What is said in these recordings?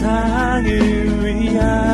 세상을 위한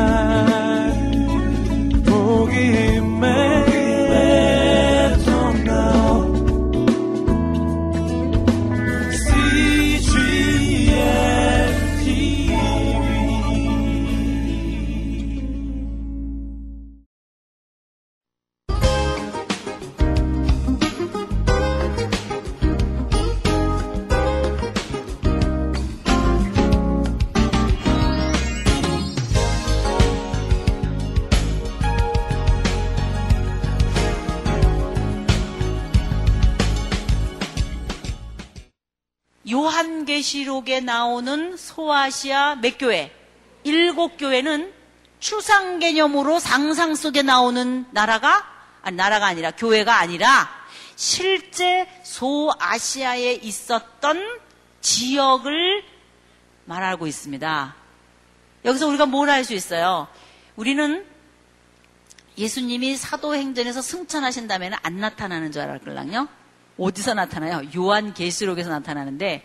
나오는 소아시아 몇 교회? 일곱 교회는 추상 개념으로 상상 속에 나오는 나라가 아니 나라가 아니라 교회가 아니라 실제 소아시아에 있었던 지역을 말하고 있습니다. 여기서 우리가 뭘 알 수 있어요? 우리는 예수님이 사도행전에서 승천하신 다음에는 안 나타나는 줄 알았걸랑요? 어디서 나타나요? 요한 계시록에서 나타나는데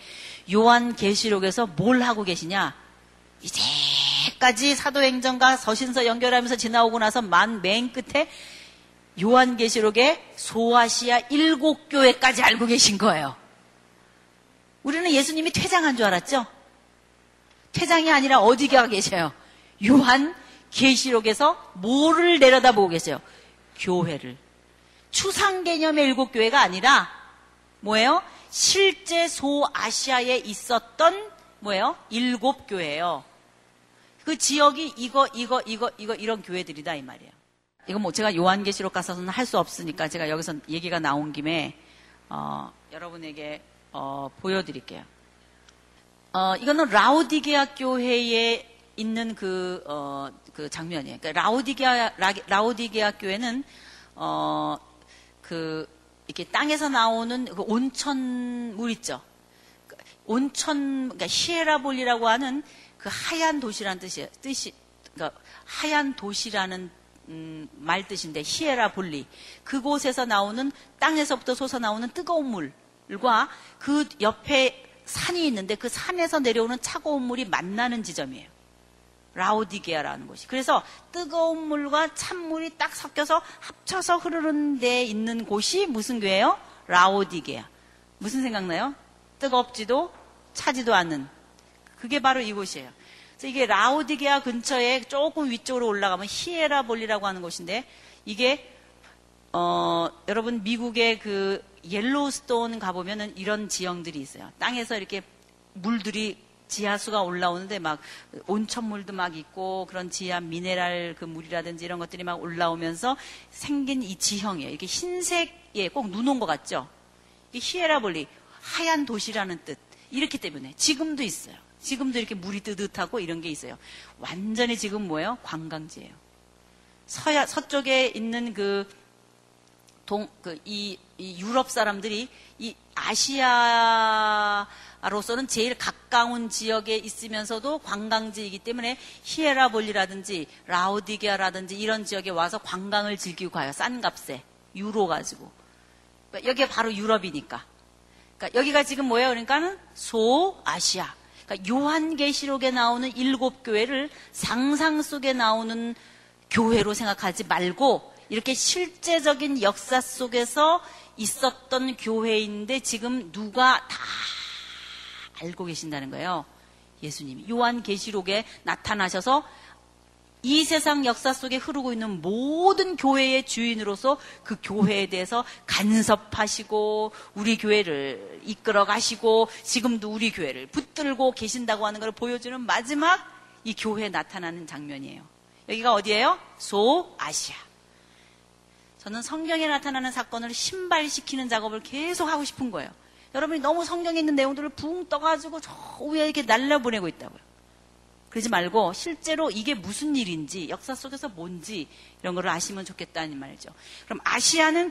요한 계시록에서 뭘 하고 계시냐? 이제까지 사도행전과 서신서 연결하면서 지나오고 나서 만 맨 끝에 요한 계시록의 소아시아 일곱 교회까지 알고 계신 거예요. 우리는 예수님이 퇴장한 줄 알았죠? 퇴장이 아니라 어디 가 계셔요? 요한 계시록에서 뭐를 내려다보고 계세요? 교회를. 추상 개념의 일곱 교회가 아니라 뭐예요? 실제 소아시아에 있었던 뭐예요? 일곱 교회예요. 그 지역이 이거 이거 이거 이거 이런 교회들이다 이 말이에요. 이건 뭐 제가 요한계시록 가서는 할 수 없으니까 제가 여기서 얘기가 나온 김에 어, 여러분에게 어, 보여드릴게요. 어, 이거는 라우디게아 교회에 있는 그, 어, 그 장면이에요. 그러니까 라우디게아, 라우디게아 교회는, 어, 그, 이렇게 땅에서 나오는 그 온천 물 있죠. 그 온천 그러니까 히에라볼리라고 하는 그 하얀 도시라는 뜻이에요. 뜻이 그러니까 하얀 도시라는 음, 말 뜻인데 히에라볼리 그곳에서 나오는 땅에서부터 솟아 나오는 뜨거운 물과 그 옆에 산이 있는데 그 산에서 내려오는 차가운 물이 만나는 지점이에요. 라우디게아라는 곳이. 그래서 뜨거운 물과 찬물이 딱 섞여서 합쳐서 흐르는 데 있는 곳이 무슨 교회예요? 라우디게아. 무슨 생각나요? 뜨겁지도 차지도 않는. 그게 바로 이곳이에요. 그래서 이게 라우디게아 근처에 조금 위쪽으로 올라가면 히에라볼리라고 하는 곳인데 이게 어, 여러분 미국의 그 옐로스톤 가보면은 이런 지형들이 있어요. 땅에서 이렇게 물들이 지하수가 올라오는데 막 온천물도 막 있고 그런 지하 미네랄 그 물이라든지 이런 것들이 막 올라오면서 생긴 이 지형이에요. 이게 흰색에 꼭눈 온 것 같죠? 이 히에라볼리 하얀 도시라는 뜻. 이렇기 때문에 지금도 있어요. 지금도 이렇게 물이 뜨뜻하고 이런 게 있어요. 완전히 지금 뭐예요? 관광지예요. 서야 서쪽에 있는 그 동, 그, 이, 이 유럽 사람들이 이 아시아 로서는 제일 가까운 지역에 있으면서도 관광지이기 때문에 히에라볼리라든지 라우디게아라든지 이런 지역에 와서 관광을 즐기고 가요. 싼 값에 유로 가지고 그러니까 여기가 바로 유럽이니까. 그러니까 여기가 지금 뭐예요? 그러니까는 소아시아. 그러니까 요한계시록에 나오는 일곱 교회를 상상 속에 나오는 교회로 생각하지 말고 이렇게 실제적인 역사 속에서 있었던 교회인데 지금 누가 다 알고 계신다는 거예요. 예수님이. 요한 계시록에 나타나셔서 이 세상 역사 속에 흐르고 있는 모든 교회의 주인으로서 그 교회에 대해서 간섭하시고 우리 교회를 이끌어 가시고 지금도 우리 교회를 붙들고 계신다고 하는 걸 보여주는 마지막 이 교회에 나타나는 장면이에요. 여기가 어디예요? 소아시아. 저는 성경에 나타나는 사건을 신발시키는 작업을 계속 하고 싶은 거예요. 여러분이 너무 성경에 있는 내용들을 붕 떠가지고 저 위에 이렇게 날려보내고 있다고요. 그러지 말고 실제로 이게 무슨 일인지 역사 속에서 뭔지 이런 거를 아시면 좋겠다는 말이죠. 그럼 아시아는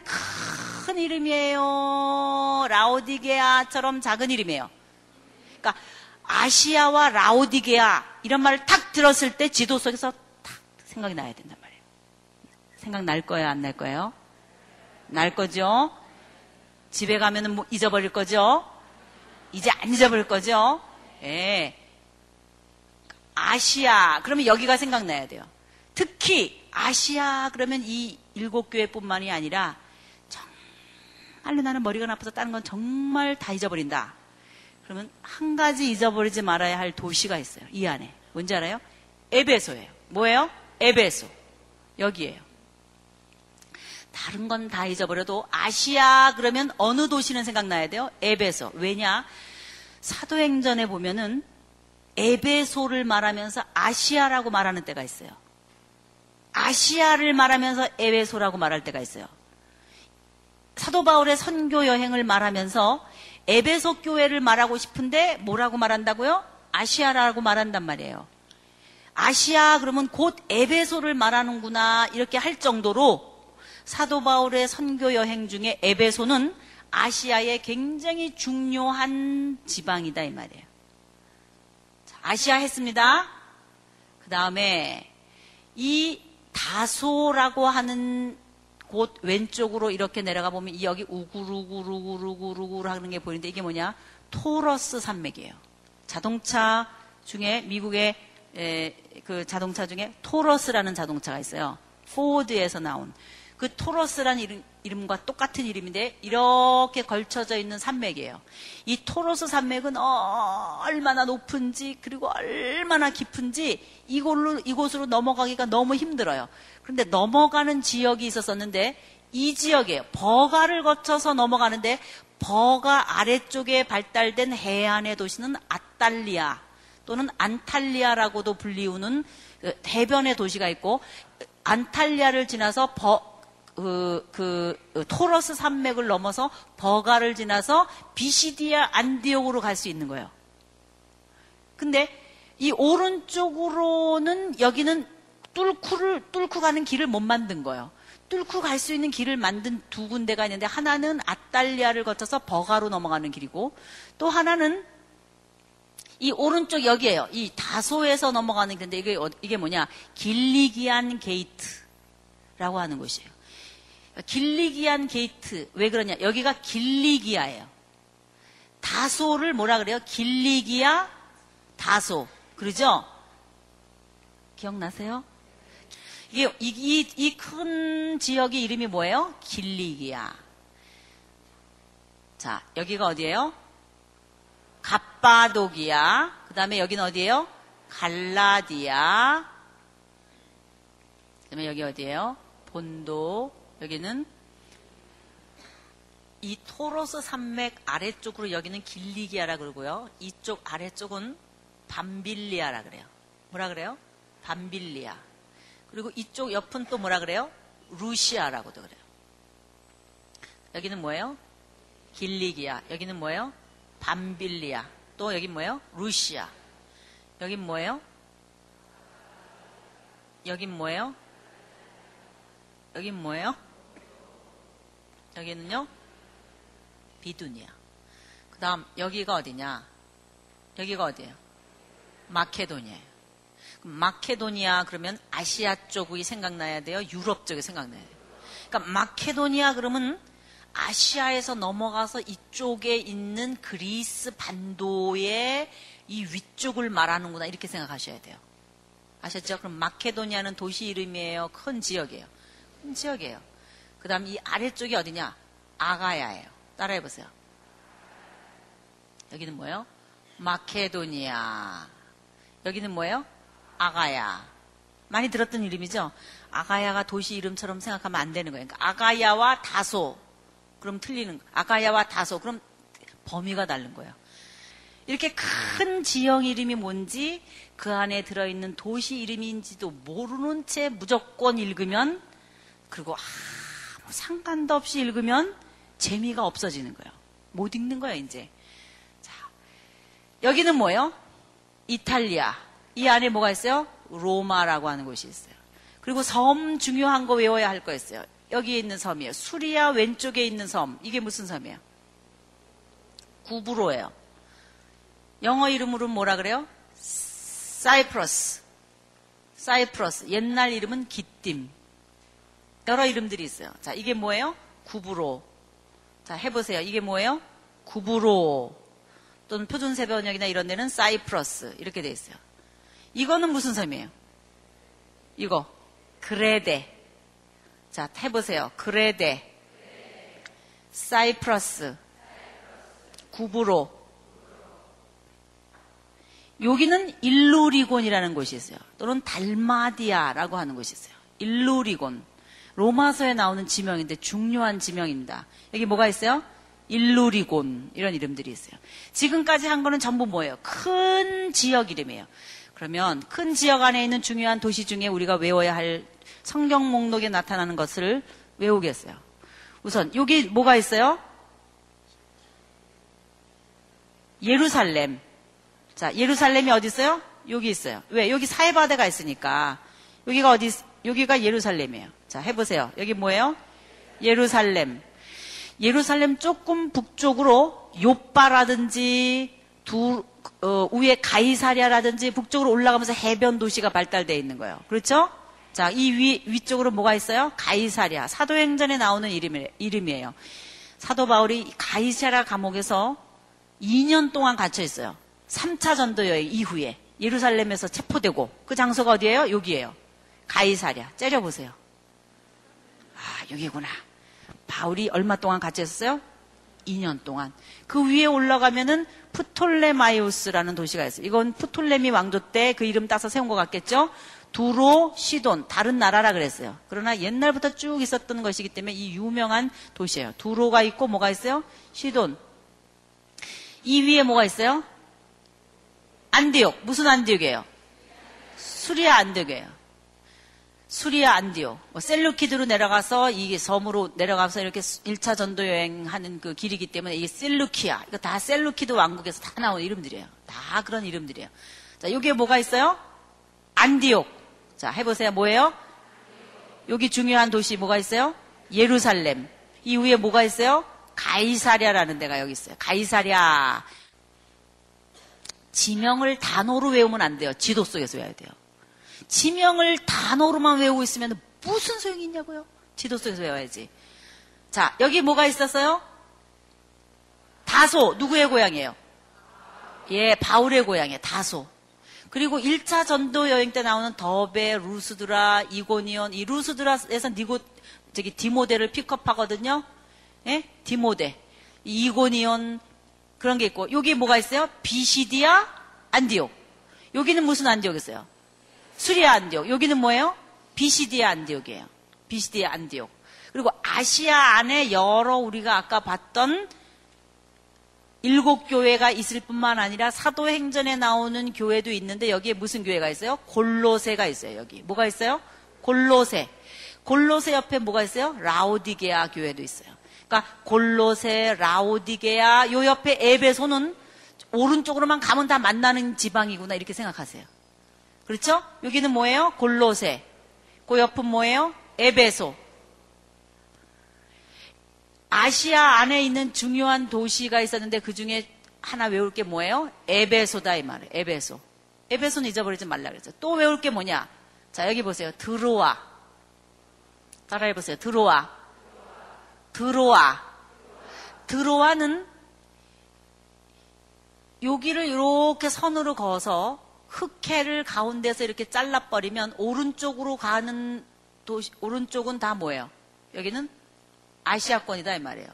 큰 이름이에요. 라오디게아처럼 작은 이름이에요. 그러니까 아시아와 라오디게아 이런 말을 탁 들었을 때 지도 속에서 탁 생각이 나야 된단 말이에요. 생각 날 거예요, 안 날 거예요? 날 거죠? 집에 가면은 뭐 잊어버릴 거죠? 이제 안 잊어버릴 거죠? 예. 아시아 그러면 여기가 생각나야 돼요. 특히 아시아 그러면 이 일곱 교회뿐만이 아니라 정말로 나는 머리가 나빠서 다른 건 정말 다 잊어버린다. 그러면 한 가지 잊어버리지 말아야 할 도시가 있어요. 이 안에. 뭔지 알아요? 에베소예요. 뭐예요? 에베소. 여기에요. 다른 건 다 잊어버려도 아시아 그러면 어느 도시는 생각나야 돼요? 에베소. 왜냐? 사도행전에 보면은 에베소를 말하면서 아시아라고 말하는 때가 있어요. 아시아를 말하면서 에베소라고 말할 때가 있어요. 사도 바울의 선교 여행을 말하면서 에베소 교회를 말하고 싶은데 뭐라고 말한다고요? 아시아라고 말한단 말이에요. 아시아 그러면 곧 에베소를 말하는구나 이렇게 할 정도로 사도 바울의 선교 여행 중에 에베소는 아시아의 굉장히 중요한 지방이다 이 말이에요. 자, 아시아 했습니다. 그 다음에 이 다소라고 하는 곳 왼쪽으로 이렇게 내려가 보면 여기 우구르구르구르구르구르 하는 게 보이는데 이게 뭐냐? 토러스 산맥이에요. 자동차 중에 미국의 에, 그 자동차 중에 토러스라는 자동차가 있어요. 포드에서 나온 그 토러스라는 이름, 이름과 똑같은 이름인데 이렇게 걸쳐져 있는 산맥이에요. 이 토로스 산맥은 얼마나 높은지 그리고 얼마나 깊은지 이곳으로, 이곳으로 넘어가기가 너무 힘들어요. 그런데 넘어가는 지역이 있었었는데 이 지역에 버가를 거쳐서 넘어가는데 버가 아래쪽에 발달된 해안의 도시는 아탈리아 또는 안탈리아라고도 불리우는 그 대변의 도시가 있고 안탈리아를 지나서 버, 그, 그, 토러스 산맥을 넘어서 버가를 지나서 비시디아 안디옥으로 갈 수 있는 거예요. 근데 이 오른쪽으로는 여기는 뚫고를 뚫고 가는 길을 못 만든 거예요. 뚫고 갈 수 있는 길을 만든 두 군데가 있는데 하나는 아탈리아를 거쳐서 버가로 넘어가는 길이고 또 하나는 이 오른쪽 여기에요. 이 다소에서 넘어가는 길인데 이게 어, 이게 뭐냐? 길리기안 게이트라고 하는 곳이에요. 길리기안 게이트 왜 그러냐? 여기가 길리기아예요. 다소를 뭐라 그래요? 길리기아 다소 그러죠? 기억나세요? 이게 이큰 지역의 이름이 뭐예요? 길리기아. 자 여기가 어디예요? 갑바도기아. 그 다음에 여기는 어디예요? 갈라디아. 그 다음에 여기 어디예요? 본도. 여기는 이 토로스 산맥 아래쪽으로 여기는 길리기아라 그러고요. 이쪽 아래쪽은 밤빌리아라 그래요. 뭐라 그래요? 밤빌리아. 그리고 이쪽 옆은 또 뭐라 그래요? 루시아라고도 그래요. 여기는 뭐예요? 길리기아. 여기는 뭐예요? 밤빌리아. 또 여긴 뭐예요? 루시아. 여긴 뭐예요? 여긴 뭐예요? 여긴 뭐예요? 여기는요? 비두니아. 그 다음, 여기가 어디냐? 여기가 어디예요? 마케도니아예요. 마케도니아 그러면 아시아 쪽이 생각나야 돼요? 유럽 쪽이 생각나야 돼요? 그러니까 마케도니아 그러면 아시아에서 넘어가서 이쪽에 있는 그리스 반도의 이 위쪽을 말하는구나 이렇게 생각하셔야 돼요. 아셨죠? 그럼 마케도니아는 도시 이름이에요? 큰 지역이에요? 큰 지역이에요. 그 다음 이 아래쪽이 어디냐? 아가야예요. 따라해보세요. 여기는 뭐예요? 마케도니아. 여기는 뭐예요? 아가야. 많이 들었던 이름이죠? 아가야가 도시 이름처럼 생각하면 안 되는 거예요. 그러니까 아가야와 다소. 그럼 틀리는 거. 아가야와 다소. 그럼 범위가 다른 거예요. 이렇게 큰 지형 이름이 뭔지 그 안에 들어있는 도시 이름인지도 모르는 채 무조건 읽으면 그리고 상관도 없이 읽으면 재미가 없어지는 거예요. 못 읽는 거예요, 이제. 자, 여기는 뭐예요? 이탈리아. 이 안에 뭐가 있어요? 로마라고 하는 곳이 있어요. 그리고 섬 중요한 거 외워야 할 거 있어요. 여기에 있는 섬이에요. 수리아 왼쪽에 있는 섬. 이게 무슨 섬이에요? 구브로예요. 영어 이름으로는 뭐라 그래요? 사이프러스. 사이프러스. 옛날 이름은 기띔. 여러 이름들이 있어요. 자, 이게 뭐예요? 구부로. 자, 해보세요. 이게 뭐예요? 구부로. 또는 표준세번역이나 이런 데는 사이프러스. 이렇게 돼 있어요. 이거는 무슨 섬이에요? 이거 그레데. 자, 해보세요. 그레데, 사이프러스, 구브로. 여기는 일루리곤이라는 곳이 있어요. 또는 달마디아라고 하는 곳이 있어요. 일루리곤. 로마서에 나오는 지명인데 중요한 지명입니다. 여기 뭐가 있어요? 일루리곤 이런 이름들이 있어요. 지금까지 한 거는 전부 뭐예요? 큰 지역 이름이에요. 그러면 큰 지역 안에 있는 중요한 도시 중에 우리가 외워야 할 성경 목록에 나타나는 것을 외우겠어요. 우선 여기 뭐가 있어요? 예루살렘. 자, 예루살렘이 어디 있어요? 여기 있어요. 왜? 여기 사해바다가 있으니까. 여기가 어디, 여기가 예루살렘이에요. 자, 해보세요. 여기 뭐예요? 예루살렘. 예루살렘 조금 북쪽으로 요빠라든지 두, 어, 위에 가이사리아라든지 북쪽으로 올라가면서 해변 도시가 발달되어 있는 거예요. 그렇죠? 자, 이 위, 위쪽으로 뭐가 있어요? 가이사리아. 사도행전에 나오는 이름이, 이름이에요. 사도 바울이 가이사리아 감옥에서 2년 동안 갇혀 있어요. 3차 전도 여행 이후에 예루살렘에서 체포되고 그 장소가 어디예요? 여기예요. 가이사랴. 째려보세요. 아, 여기구나. 바울이 얼마 동안 갇혀 있었어요? 2년 동안. 그 위에 올라가면은 푸톨레마이우스라는 도시가 있어요. 이건 푸톨레미 왕조 때 그 이름 따서 세운 것 같겠죠? 두로, 시돈, 다른 나라라 그랬어요. 그러나 옛날부터 쭉 있었던 것이기 때문에 이 유명한 도시예요. 두로가 있고 뭐가 있어요? 시돈. 이 위에 뭐가 있어요? 안디옥. 무슨 안디옥이에요? 수리아 안디옥이에요. 수리아 안디옥. 뭐 셀루키드로 내려가서 이 섬으로 내려가서 이렇게 1차 전도 여행하는 그 길이기 때문에 이게 셀루키아. 이거 다 셀루키드 왕국에서 다 나온 이름들이에요. 다 그런 이름들이에요. 자, 여기에 뭐가 있어요? 안디옥. 자, 해보세요. 뭐예요? 여기 중요한 도시 뭐가 있어요? 예루살렘. 이 위에 뭐가 있어요? 가이사랴라는 데가 여기 있어요. 가이사랴. 지명을 단어로 외우면 안 돼요. 지도 속에서 외워야 돼요. 지명을 단어로만 외우고 있으면 무슨 소용이 있냐고요? 지도 속에서 외워야지. 자, 여기 뭐가 있었어요? 다소. 누구의 고향이에요? 예, 바울의 고향이에요. 다소. 그리고 1차 전도 여행 때 나오는 더베, 루스드라, 이고니온, 이 루스드라에서 니고, 저기 디모데를 픽업하거든요. 예? 디모데. 이고니온, 그런 게 있고, 여기 뭐가 있어요? 비시디아, 안디옥. 여기는 무슨 안디옥이었어요? 수리아 안디옥. 여기는 뭐예요? 비시디아 안디옥이에요. 비시디아 안디옥. 그리고 아시아 안에 여러 우리가 아까 봤던 일곱 교회가 있을 뿐만 아니라 사도행전에 나오는 교회도 있는데 여기에 무슨 교회가 있어요? 골로세가 있어요. 여기 뭐가 있어요? 골로세. 골로세 옆에 뭐가 있어요? 라오디게아 교회도 있어요. 그러니까 골로세, 라오디게아 요 옆에 에베소는 오른쪽으로만 가면 다 만나는 지방이구나 이렇게 생각하세요. 그렇죠? 여기는 뭐예요? 골로세. 그 옆은 뭐예요? 에베소. 아시아 안에 있는 중요한 도시가 있었는데 그 중에 하나 외울 게 뭐예요? 에베소다 이 말이에요. 에베소. 에베소는 잊어버리지 말라 그랬죠. 또 외울 게 뭐냐? 자 여기 보세요. 드로아. 따라해 보세요. 드로아. 드로아. 드로아는 여기를 이렇게 선으로 그어서 흑해를 가운데서 이렇게 잘라버리면 오른쪽으로 가는 도시, 오른쪽은 다 뭐예요? 여기는 아시아권이다 이 말이에요.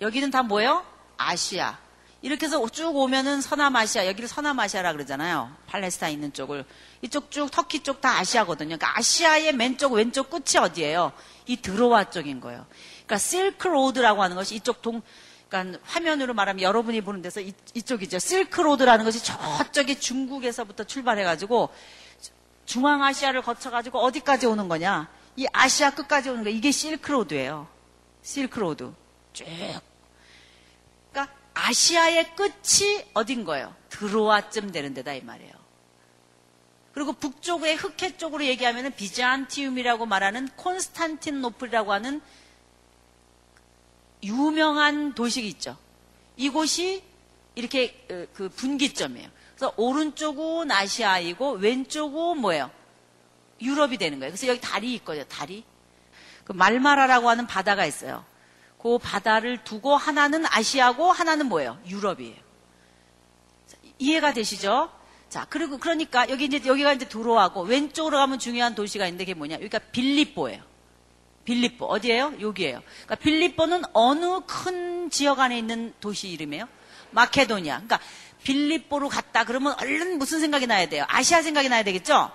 여기는 다 뭐예요? 아시아. 이렇게 해서 쭉 오면은 서남아시아, 여기를 서남아시아라 그러잖아요. 팔레스타인 있는 쪽을. 이쪽 쭉 터키 쪽 다 아시아거든요. 그러니까 아시아의 맨쪽 왼쪽 끝이 어디예요? 이 드로아 쪽인 거예요. 그러니까 실크 로드라고 하는 것이 이쪽 동 그러니까 화면으로 말하면 여러분이 보는 데서 이, 이쪽이죠. 실크 로드라는 것이 저쪽에 중국에서부터 출발해 가지고 중앙아시아를 거쳐 가지고 어디까지 오는 거냐? 이 아시아 끝까지 오는 거 이게 실크로드예요. 실크로드. 쭉. 그러니까 아시아의 끝이 어딘 거예요? 드로아쯤 되는 데다 이 말이에요. 그리고 북쪽의 흑해 쪽으로 얘기하면 비잔티움이라고 말하는 콘스탄틴노플이라고 하는 유명한 도시가 있죠. 이곳이 이렇게 어, 그 분기점이에요. 그래서 오른쪽은 아시아이고 왼쪽은 뭐예요? 유럽이 되는 거예요. 그래서 여기 다리 있거든요. 다리. 그 말마라라고 하는 바다가 있어요. 그 바다를 두고 하나는 아시아고 하나는 뭐예요? 유럽이에요. 이해가 되시죠? 자, 그리고 그러니까 여기 이제 여기가 이제 두로하고 왼쪽으로 가면 중요한 도시가 있는데 그게 뭐냐? 여기가 빌립보예요. 빌립보 어디예요? 여기예요. 그러니까 빌립보는 어느 큰 지역 안에 있는 도시 이름이에요? 마케도니아. 그러니까 빌립보로 갔다 그러면 얼른 무슨 생각이 나야 돼요? 아시아 생각이 나야 되겠죠?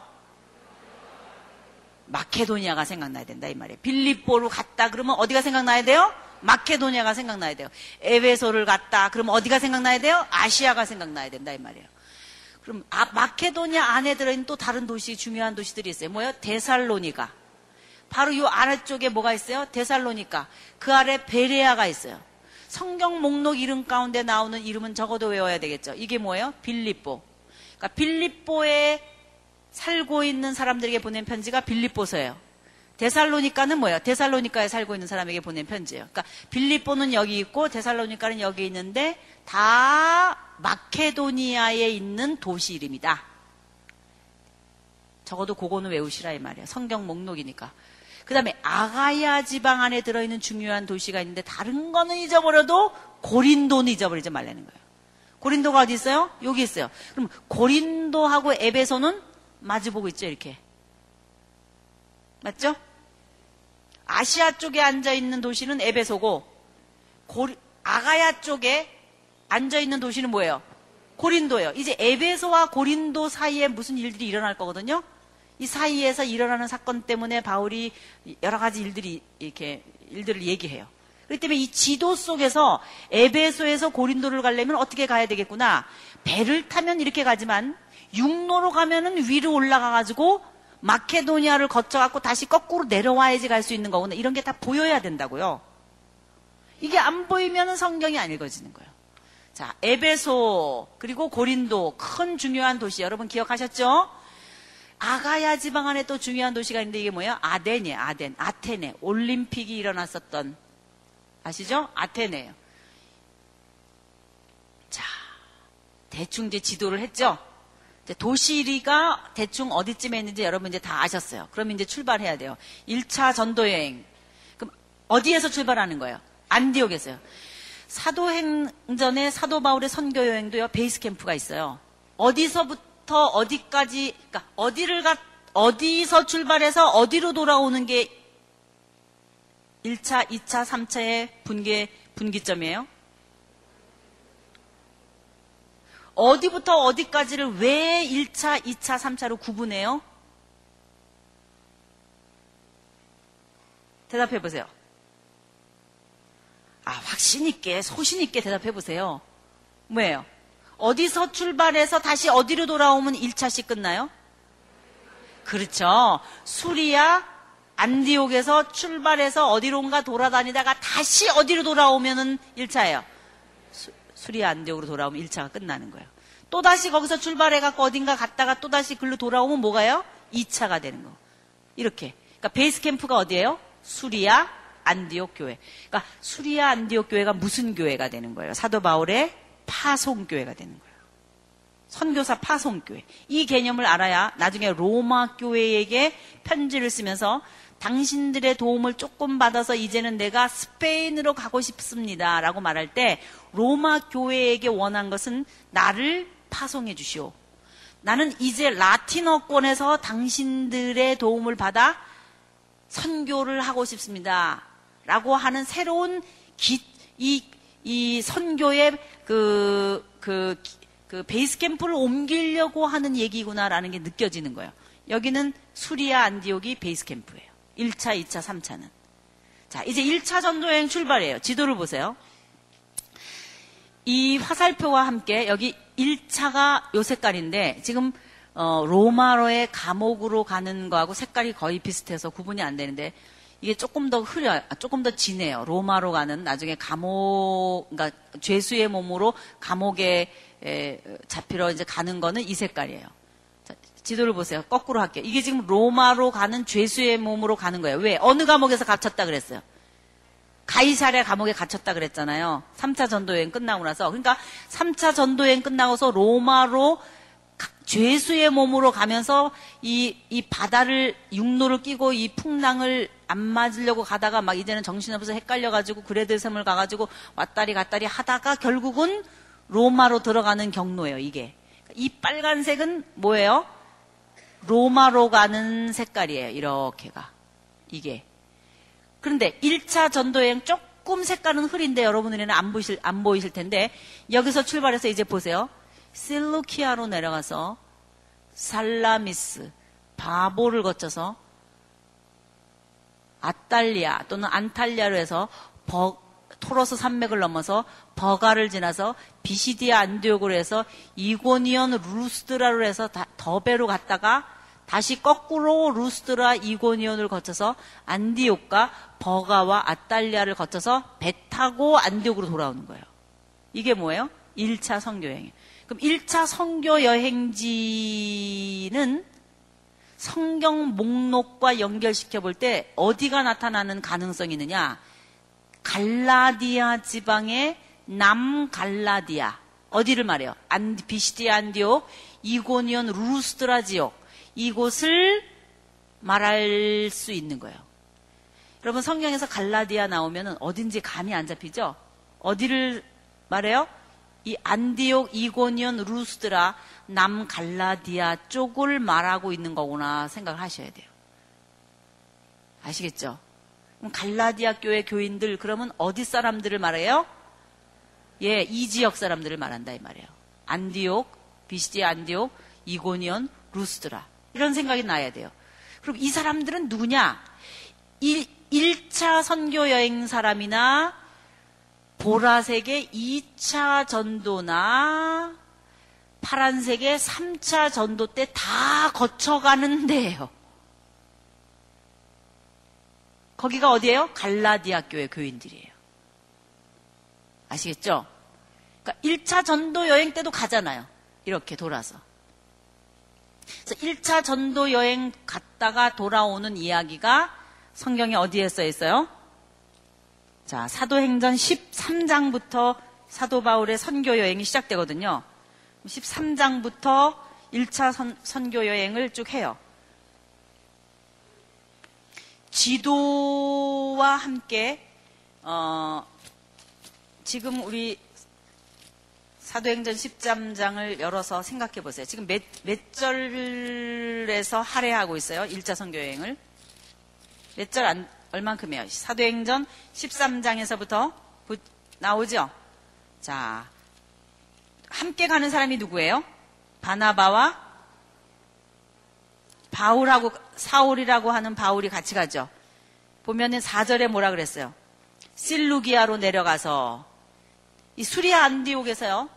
마케도니아가 생각나야 된다 이 말이에요. 빌립보로 갔다 그러면 어디가 생각나야 돼요? 마케도니아가 생각나야 돼요. 에베소를 갔다 그러면 어디가 생각나야 돼요? 아시아가 생각나야 된다 이 말이에요. 그럼 아, 마케도니아 안에 들어있는 또 다른 도시 중요한 도시들이 있어요. 뭐예요? 데살로니가. 바로 이 아래쪽에 뭐가 있어요? 데살로니까. 그 아래 베레아가 있어요. 성경 목록 이름 가운데 나오는 이름은 적어도 외워야 되겠죠. 이게 뭐예요? 빌립보. 그러니까 빌립보에 살고 있는 사람들에게 보낸 편지가 빌립보서예요. 데살로니카는 뭐예요? 데살로니카에 살고 있는 사람에게 보낸 편지예요. 그러니까 빌립보는 여기 있고 데살로니카는 여기 있는데 다 마케도니아에 있는 도시 이름이다. 적어도 그거는 외우시라 이 말이에요. 성경 목록이니까. 그 다음에 아가야 지방 안에 들어있는 중요한 도시가 있는데 다른 거는 잊어버려도 고린도는 잊어버리지 말라는 거예요. 고린도가 어디 있어요? 여기 있어요. 그럼 고린도하고 에베소는 마주보고 있죠, 이렇게. 맞죠? 아시아 쪽에 앉아 있는 도시는 에베소고 고리, 아가야 쪽에 앉아 있는 도시는 뭐예요? 고린도예요. 이제 에베소와 고린도 사이에 무슨 일들이 일어날 거거든요. 이 사이에서 일어나는 사건 때문에 바울이 여러 가지 일들이 이렇게 일들을 얘기해요. 그렇기 때문에 이 지도 속에서 에베소에서 고린도를 가려면 어떻게 가야 되겠구나. 배를 타면 이렇게 가지만 육로로 가면은 위로 올라가 가지고 마케도니아를 거쳐 갖고 다시 거꾸로 내려와야지 갈 수 있는 거구나. 이런 게 다 보여야 된다고요. 이게 안 보이면 성경이 안 읽어지는 거예요. 자, 에베소 그리고 고린도 큰 중요한 도시 여러분 기억하셨죠? 아가야 지방 안에 또 중요한 도시가 있는데 이게 뭐예요? 아덴이에요. 아덴, 아테네. 올림픽이 일어났었던 아시죠? 아테네예요. 자, 대충 이제 지도를 했죠. 도시리가 대충 어디쯤에 있는지 여러분 이제 다 아셨어요. 그럼 이제 출발해야 돼요. 1차 전도 여행. 그럼 어디에서 출발하는 거예요? 안디옥에서요. 사도행전에 사도 바울의 선교 여행도요. 베이스 캠프가 있어요. 어디서부터 어디까지 그러니까 어디를 가 어디서 출발해서 어디로 돌아오는 게 1차, 2차, 3차의 분기 분기점이에요. 어디부터 어디까지를 왜 1차, 2차, 3차로 구분해요? 대답해 보세요. 아, 확신있게, 소신있게 대답해 보세요. 뭐예요? 어디서 출발해서 다시 어디로 돌아오면 1차씩 끝나요? 그렇죠. 수리야, 안디옥에서 출발해서 어디론가 돌아다니다가 다시 어디로 돌아오면은 1차예요. 수리아 안디옥으로 돌아오면 1차가 끝나는 거예요. 또다시 거기서 출발해갖고 어딘가 갔다가 또다시 글로 돌아오면 뭐가요? 2차가 되는 거. 이렇게. 그러니까 베이스 캠프가 어디예요? 수리아 안디옥 교회. 그러니까 수리아 안디옥 교회가 무슨 교회가 되는 거예요? 사도 바울의 파송 교회가 되는 거예요. 선교사 파송 교회. 이 개념을 알아야 나중에 로마 교회에게 편지를 쓰면서 당신들의 도움을 조금 받아서 이제는 내가 스페인으로 가고 싶습니다. 라고 말할 때 로마 교회에게 원한 것은 나를 파송해 주시오. 나는 이제 라틴어권에서 당신들의 도움을 받아 선교를 하고 싶습니다. 라고 하는 새로운 기, 이, 이 선교의 그, 그, 그 베이스 캠프를 옮기려고 하는 얘기구나라는 게 느껴지는 거예요. 여기는 수리아 안디옥이 베이스 캠프예요. 1차, 2차, 3차는. 자, 이제 1차 전도 여행 출발이에요. 지도를 보세요. 이 화살표와 함께 여기 1차가 요 색깔인데 지금 어, 로마로의 감옥으로 가는 거하고 색깔이 거의 비슷해서 구분이 안 되는데 이게 조금 더 흐려, 조금 더 진해요. 로마로 가는 나중에 감옥, 그러니까 죄수의 몸으로 감옥에 에, 잡히러 이제 가는 거는 이 색깔이에요. 지도를 보세요. 거꾸로 할게요. 이게 지금 로마로 가는 죄수의 몸으로 가는 거예요. 왜? 어느 감옥에서 갇혔다 그랬어요? 가이사랴 감옥에 갇혔다 그랬잖아요. 3차 전도여행 끝나고 나서. 그러니까 3차 전도여행 끝나고서 로마로 죄수의 몸으로 가면서 이, 이 바다를, 육로를 끼고 이 풍랑을 안 맞으려고 가다가 막 이제는 정신없어서 헷갈려가지고 그레드섬을 가가지고 왔다리 갔다리 하다가 결국은 로마로 들어가는 경로예요, 이게. 이 빨간색은 뭐예요? 로마로 가는 색깔이에요. 이렇게가. 이게. 그런데 1차 전도 여행 조금 색깔은 흐린데 여러분 눈에는 안 보이실, 안 보이실 텐데 여기서 출발해서 이제 보세요. 실루키아로 내려가서 살라미스, 바보를 거쳐서 아탈리아 또는 안탈리아로 해서 버, 토로스 산맥을 넘어서 버가를 지나서 비시디아 안디옥으로 해서 이고니온 루스드라로 해서 다, 더베로 갔다가 다시 거꾸로 루스드라 이고니온을 거쳐서 안디옥과 버가와 아탈리아를 거쳐서 배 타고 안디옥으로 돌아오는 거예요. 이게 뭐예요? 1차 선교 여행. 그럼 1차 선교 여행지는 성경 목록과 연결시켜 볼 때 어디가 나타나는 가능성이 있느냐? 갈라디아 지방의 남갈라디아 어디를 말해요? 안, 비시디 안디오 이고니온 루스드라 지역 이곳을 말할 수 있는 거예요. 여러분 성경에서 갈라디아 나오면 어딘지 감이 안 잡히죠? 어디를 말해요? 이 안디옥 이고니온 루스드라 남갈라디아 쪽을 말하고 있는 거구나 생각을 하셔야 돼요. 아시겠죠? 갈라디아 교회 교인들 그러면 어디 사람들을 말해요? 예, 이 지역 사람들을 말한다 이 말이에요. 안디옥, 비시디 안디옥, 이고니온, 루스드라 이런 생각이 나야 돼요. 그럼 이 사람들은 누구냐? 1, 1차 선교 여행 사람이나 보라색의 2차 전도나 파란색의 3차 전도 때 다 거쳐가는 데예요. 거기가 어디예요? 갈라디아 교회 교인들이에요. 아시겠죠? 그러니까 1차 전도 여행 때도 가잖아요. 이렇게 돌아서. 그래서 1차 전도 여행 갔다가 돌아오는 이야기가 성경에 어디에 써 있어요? 자, 사도행전 13장부터 사도 바울의 선교 여행이 시작되거든요. 13장부터 1차 선, 선교 여행을 쭉 해요. 지도와 함께 어, 지금 우리 사도행전 13장을 열어서 생각해 보세요. 지금 몇, 몇 절에서 할애하고 있어요? 1차 선교 여행을. 몇 절 안, 얼만큼이에요? 사도행전 13장에서부터 부, 나오죠? 자, 함께 가는 사람이 누구예요? 바나바와 바울하고 사울이라고 하는 바울이 같이 가죠. 보면은 4절에 뭐라 그랬어요? 실루기아로 내려가서 이 수리아 안디옥에서요.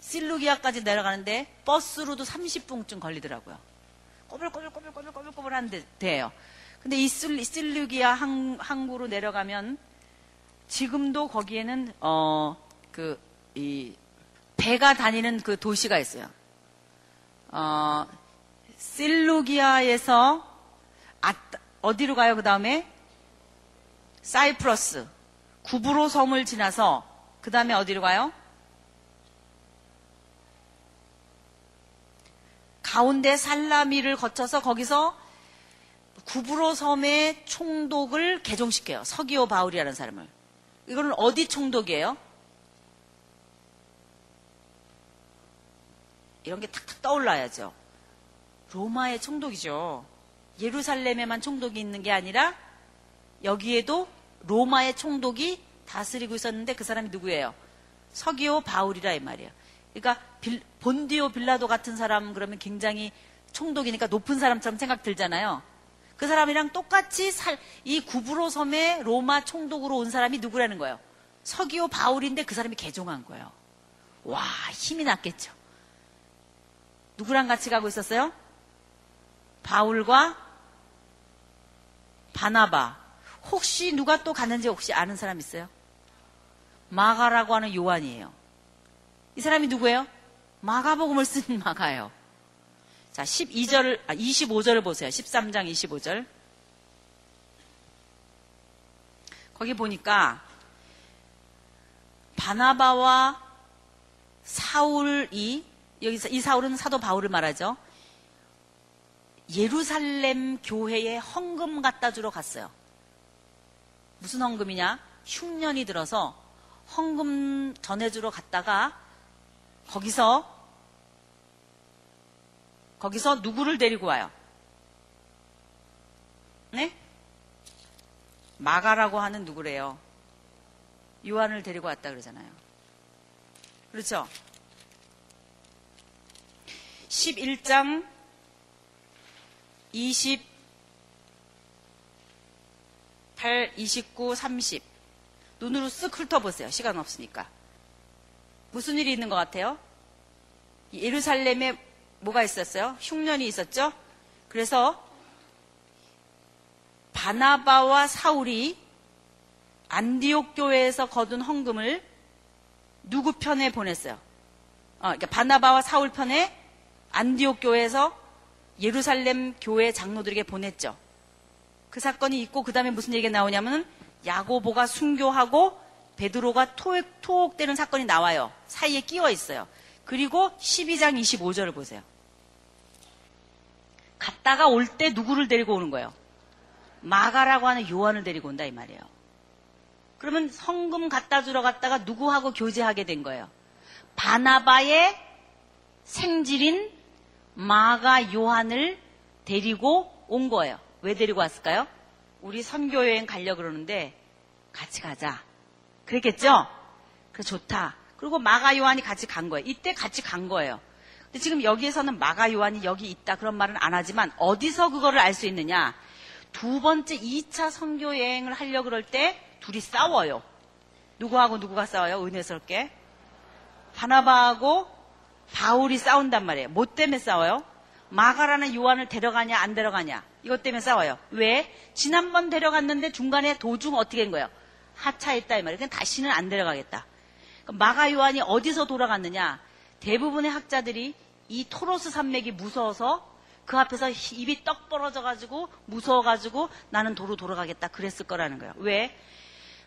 실루기아까지 내려가는데 버스로도 30분쯤 걸리더라고요. 꼬불꼬불꼬불꼬불꼬불꼬불 하는 데예요. 근데 이 실루기아 항구로 내려가면 지금도 거기에는 어그 배가 다니는 그 도시가 있어요. 어, 실루기아에서 아, 어디로 가요? 그 다음에 사이프러스 구브로 섬을 지나서 그 다음에 어디로 가요? 가운데 살라미를 거쳐서 거기서 구브로 섬의 총독을 개종시켜요. 서기오 바울이라는 사람을. 이거는 어디 총독이에요? 이런 게 탁탁 떠올라야죠. 로마의 총독이죠. 예루살렘에만 총독이 있는 게 아니라 여기에도 로마의 총독이 다스리고 있었는데 그 사람이 누구예요? 서기오 바울이라 이 말이에요. 그러니까 빌, 본디오 빌라도 같은 사람 그러면 굉장히 총독이니까 높은 사람처럼 생각 들잖아요. 그 사람이랑 똑같이 살, 이 구브로 섬에 로마 총독으로 온 사람이 누구라는 거예요? 서기오 바울인데 그 사람이 개종한 거예요. 와, 힘이 났겠죠. 누구랑 같이 가고 있었어요? 바울과 바나바. 혹시 누가 또 갔는지 혹시 아는 사람 있어요? 마가라고 하는 요한이에요. 이 사람이 누구예요? 마가복음을 쓴 마가예요. 자, 12절, 아, 25절을 보세요. 13장 25절. 거기 보니까 바나바와 사울이 여기서 이 사울은 사도 바울을 말하죠. 예루살렘 교회에 헌금 갖다 주러 갔어요. 무슨 헌금이냐? 흉년이 들어서 헌금 전해주러 갔다가 거기서 거기서 누구를 데리고 와요? 네? 마가라고 하는 누구래요? 요한을 데리고 왔다 그러잖아요. 그렇죠? 11장 28, 29, 30. 눈으로 쓱 훑어보세요. 시간 없으니까. 무슨 일이 있는 것 같아요? 예루살렘에 뭐가 있었어요? 흉년이 있었죠? 그래서 바나바와 사울이 안디옥 교회에서 거둔 헌금을 누구 편에 보냈어요? 어, 그러니까 바나바와 사울 편에 안디옥 교회에서 예루살렘 교회 장로들에게 보냈죠. 그 사건이 있고 그 다음에 무슨 얘기가 나오냐면 야고보가 순교하고 베드로가 토익, 토옥되는 사건이 나와요. 사이에 끼어 있어요. 그리고 12장 25절을 보세요. 갔다가 올 때 누구를 데리고 오는 거예요? 마가라고 하는 요한을 데리고 온다 이 말이에요. 그러면 성금 갖다 주러 갔다가 누구하고 교제하게 된 거예요? 바나바의 생질인 마가 요한을 데리고 온 거예요. 왜 데리고 왔을까요? 우리 선교 여행 가려 그러는데 같이 가자. 그랬겠죠? 그래 좋다. 그리고 마가 요한이 같이 간 거예요. 이때 같이 간 거예요. 근데 지금 여기에서는 마가 요한이 여기 있다 그런 말은 안 하지만 어디서 그거를 알 수 있느냐? 두 번째 2차 선교 여행을 하려 그럴 때 둘이 싸워요. 누구하고 누구가 싸워요? 은혜스럽게. 바나바하고 바울이 싸운단 말이에요. 뭐 때문에 싸워요? 마가라는 요한을 데려가냐 안 데려가냐 이것 때문에 싸워요. 왜? 지난번 데려갔는데 중간에 도중 어떻게 된 거예요? 하차했다 이 말이에요. 그냥 다시는 안 데려가겠다. 마가 요한이 어디서 돌아갔느냐? 대부분의 학자들이 이 토로스 산맥이 무서워서 그 앞에서 입이 떡 벌어져가지고 무서워가지고 나는 도로 돌아가겠다 그랬을 거라는 거예요. 왜?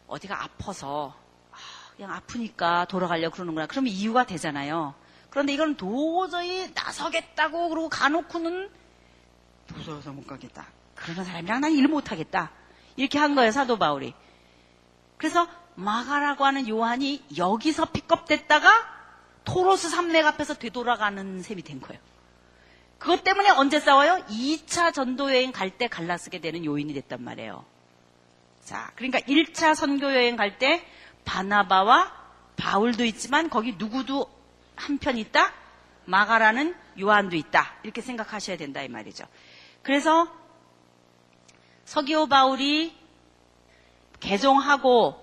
어디가 아파서 아, 그냥 아프니까 돌아가려고 그러는구나. 그러면 이유가 되잖아요. 그런데 이건 도저히 나서겠다고 그러고 가놓고는 무서워서 못 가겠다. 그러는 사람이랑 난 일 못하겠다. 이렇게 한 거예요, 사도 바울이. 그래서 마가라고 하는 요한이 여기서 픽업됐다가 토로스 산맥 앞에서 되돌아가는 셈이 된 거예요. 그것 때문에 언제 싸워요? 2차 전도 여행 갈 때 갈라쓰게 되는 요인이 됐단 말이에요. 자, 그러니까 1차 선교 여행 갈 때 바나바와 바울도 있지만 거기 누구도 한편 있다? 마가라는 요한도 있다. 이렇게 생각하셔야 된다 이 말이죠. 그래서 서기오 바울이 개종하고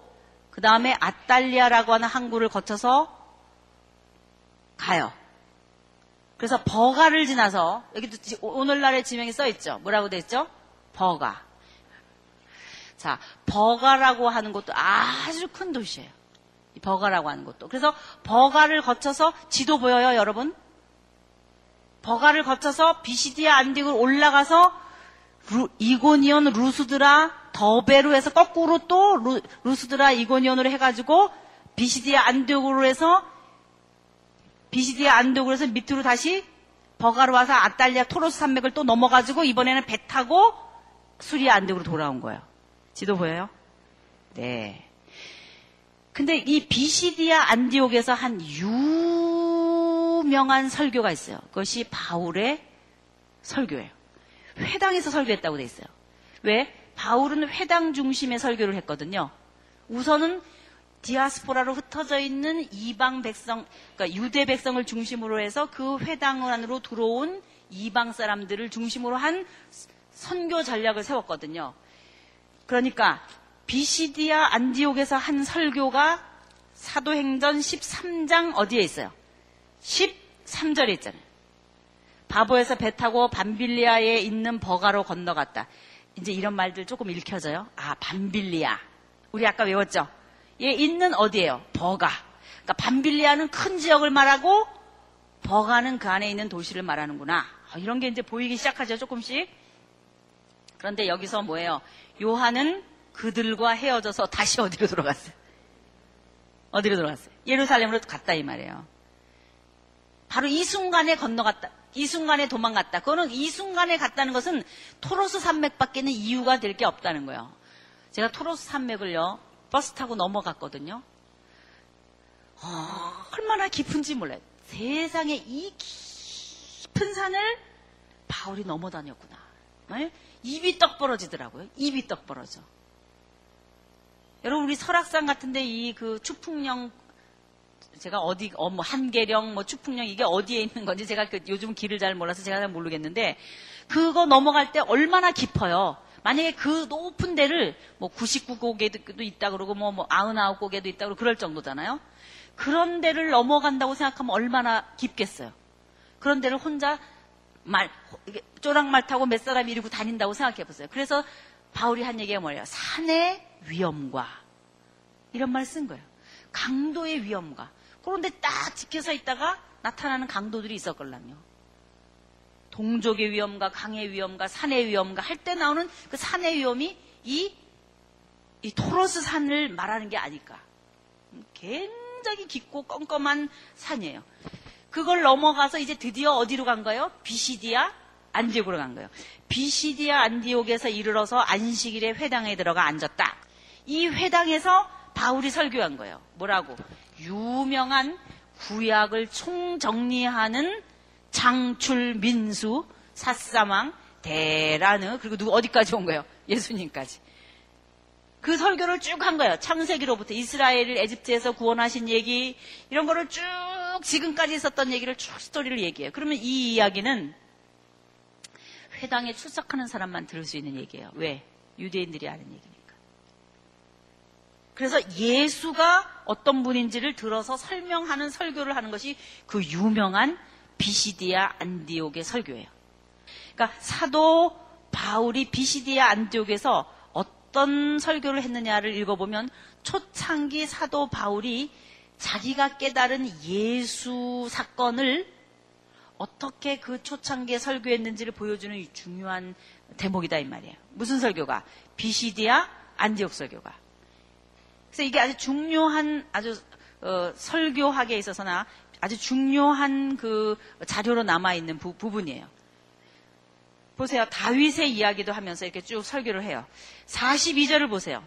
그 다음에 아달리아라고 하는 항구를 거쳐서 가요. 그래서 버가를 지나서 여기도 오늘날의 지명이 써 있죠. 뭐라고 돼 있죠? 버가. 자, 버가라고 하는 것도 아주 큰 도시예요. 이 버가라고 하는 것도. 그래서 버가를 거쳐서 지도 보여요, 여러분? 버가를 거쳐서 비시디아 안디옥을 올라가서 루, 이고니온 루스드라 더베로 해서 거꾸로 또 루, 루스드라 이고니온으로 해가지고 비시디아 안디옥으로 해서 비시디아 안디옥으로 해서 밑으로 다시 버가로 와서 아달리아 토로스 산맥을 또 넘어가지고 이번에는 배 타고 수리아 안디옥으로 돌아온 거예요. 지도 보여요? 네. 근데 이 비시디아 안디옥에서 한 유명한 설교가 있어요. 그것이 바울의 설교예요. 회당에서 설교했다고 돼 있어요. 왜? 바울은 회당 중심의 설교를 했거든요. 우선은 디아스포라로 흩어져 있는 이방 백성, 그러니까 유대 백성을 중심으로 해서 그 회당 안으로 들어온 이방 사람들을 중심으로 한 선교 전략을 세웠거든요. 그러니까 비시디아 안디옥에서 한 설교가 사도행전 13장 어디에 있어요? 13절에 있잖아요. 바보에서 배 타고 밤빌리아에 있는 버가로 건너갔다. 이제 이런 말들 조금 읽혀져요. 아, 밤빌리아. 우리 아까 외웠죠? 얘 있는 어디예요? 버가. 그러니까 밤빌리아는 큰 지역을 말하고 버가는 그 안에 있는 도시를 말하는구나. 아, 이런 게 이제 보이기 시작하죠, 조금씩. 그런데 여기서 뭐예요? 요한은 그들과 헤어져서 다시 어디로 돌아갔어요? 어디로 돌아갔어요? 예루살렘으로 갔다 이 말이에요. 바로 이 순간에 건너갔다. 이 순간에 도망갔다. 그거는 이 순간에 갔다는 것은 토로스 산맥밖에는 이유가 될 게 없다는 거예요. 제가 토로스 산맥을요, 버스 타고 넘어갔거든요. 어, 얼마나 깊은지 몰라요. 세상에 이 깊은 산을 바울이 넘어다녔구나. 네? 입이 떡 벌어지더라고요. 입이 떡 벌어져. 여러분 우리 설악산 같은데 이 그 추풍령 제가 어디 어 뭐 한계령 뭐 추풍령 이게 어디에 있는 건지 제가 그 요즘 길을 잘 몰라서 제가 잘 모르겠는데 그거 넘어갈 때 얼마나 깊어요. 만약에 그 높은 데를 뭐 99고개도 있다 그러고 뭐, 뭐 99고개도 있다 그러고 그럴 정도잖아요. 그런 데를 넘어간다고 생각하면 얼마나 깊겠어요. 그런 데를 혼자 말, 쪼랑말 타고 몇 사람 이리고 다닌다고 생각해 보세요. 그래서 바울이 한 얘기가 뭐예요? 산의 위험과 이런 말 쓴 거예요. 강도의 위험과 그런데 딱 지켜서 있다가 나타나는 강도들이 있었걸랑요. 동족의 위험과 강의 위험과 산의 위험과 할 때 나오는 그 산의 위험이 이, 이 토로스 산을 말하는 게 아닐까. 굉장히 깊고 껌껌한 산이에요. 그걸 넘어가서 이제 드디어 어디로 간 거예요? 비시디아 안디옥으로 간 거예요. 비시디아 안디옥에서 이르러서 안식일에 회당에 들어가 앉았다. 이 회당에서 바울이 설교한 거예요. 뭐라고? 유명한 구약을 총정리하는 장출 민수 사사망 대라느 그리고 누구 어디까지 온 거예요? 예수님까지. 그 설교를 쭉 한 거예요. 창세기로부터 이스라엘을 에집트에서 구원하신 얘기 이런 거를 쭉 지금까지 있었던 얘기를 쭉 스토리를 얘기해요. 그러면 이 이야기는 회당에 출석하는 사람만 들을 수 있는 얘기예요. 왜? 유대인들이 아는 얘기니까. 그래서 예수가 어떤 분인지를 들어서 설명하는 설교를 하는 것이 그 유명한 비시디아 안디옥의 설교예요. 그러니까 사도 바울이 비시디아 안디옥에서 어떤 설교를 했느냐를 읽어보면 초창기 사도 바울이 자기가 깨달은 예수 사건을 어떻게 그 초창기에 설교했는지를 보여주는 중요한 대목이다 이 말이에요. 무슨 설교가? 비시디아 안디옥 설교가. 그래서 이게 아주 중요한 아주 어, 설교학에 있어서나 아주 중요한 그 자료로 남아 있는 부, 분이에요 보세요. 다윗의 이야기도 하면서 이렇게 쭉 설교를 해요. 42절을 보세요.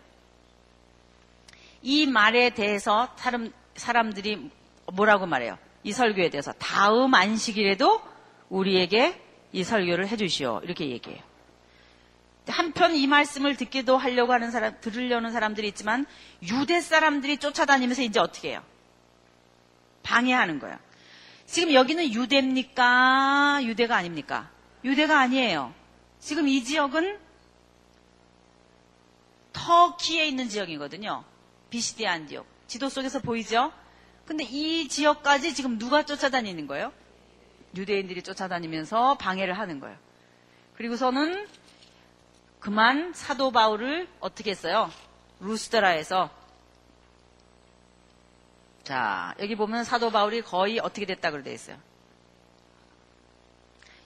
이 말에 대해서 사람, 사람들이 뭐라고 말해요? 이 설교에 대해서 다음 안식일에도 우리에게 이 설교를 해주시오. 이렇게 얘기해요. 한편 이 말씀을 듣기도 하려고 하는 사람, 들으려는 사람들이 있지만 유대 사람들이 쫓아다니면서 이제 어떻게 해요? 방해하는 거예요. 지금 여기는 유대입니까? 유대가 아닙니까? 유대가 아니에요. 지금 이 지역은 터키에 있는 지역이거든요. 비시디 안디옥. 지도 속에서 보이죠? 근데 이 지역까지 지금 누가 쫓아다니는 거예요? 유대인들이 쫓아다니면서 방해를 하는 거예요. 그리고서는 그만 사도 바울을 어떻게 했어요? 루스드라에서 자 여기 보면 사도 바울이 거의 어떻게 됐다 그래 돼 있어요.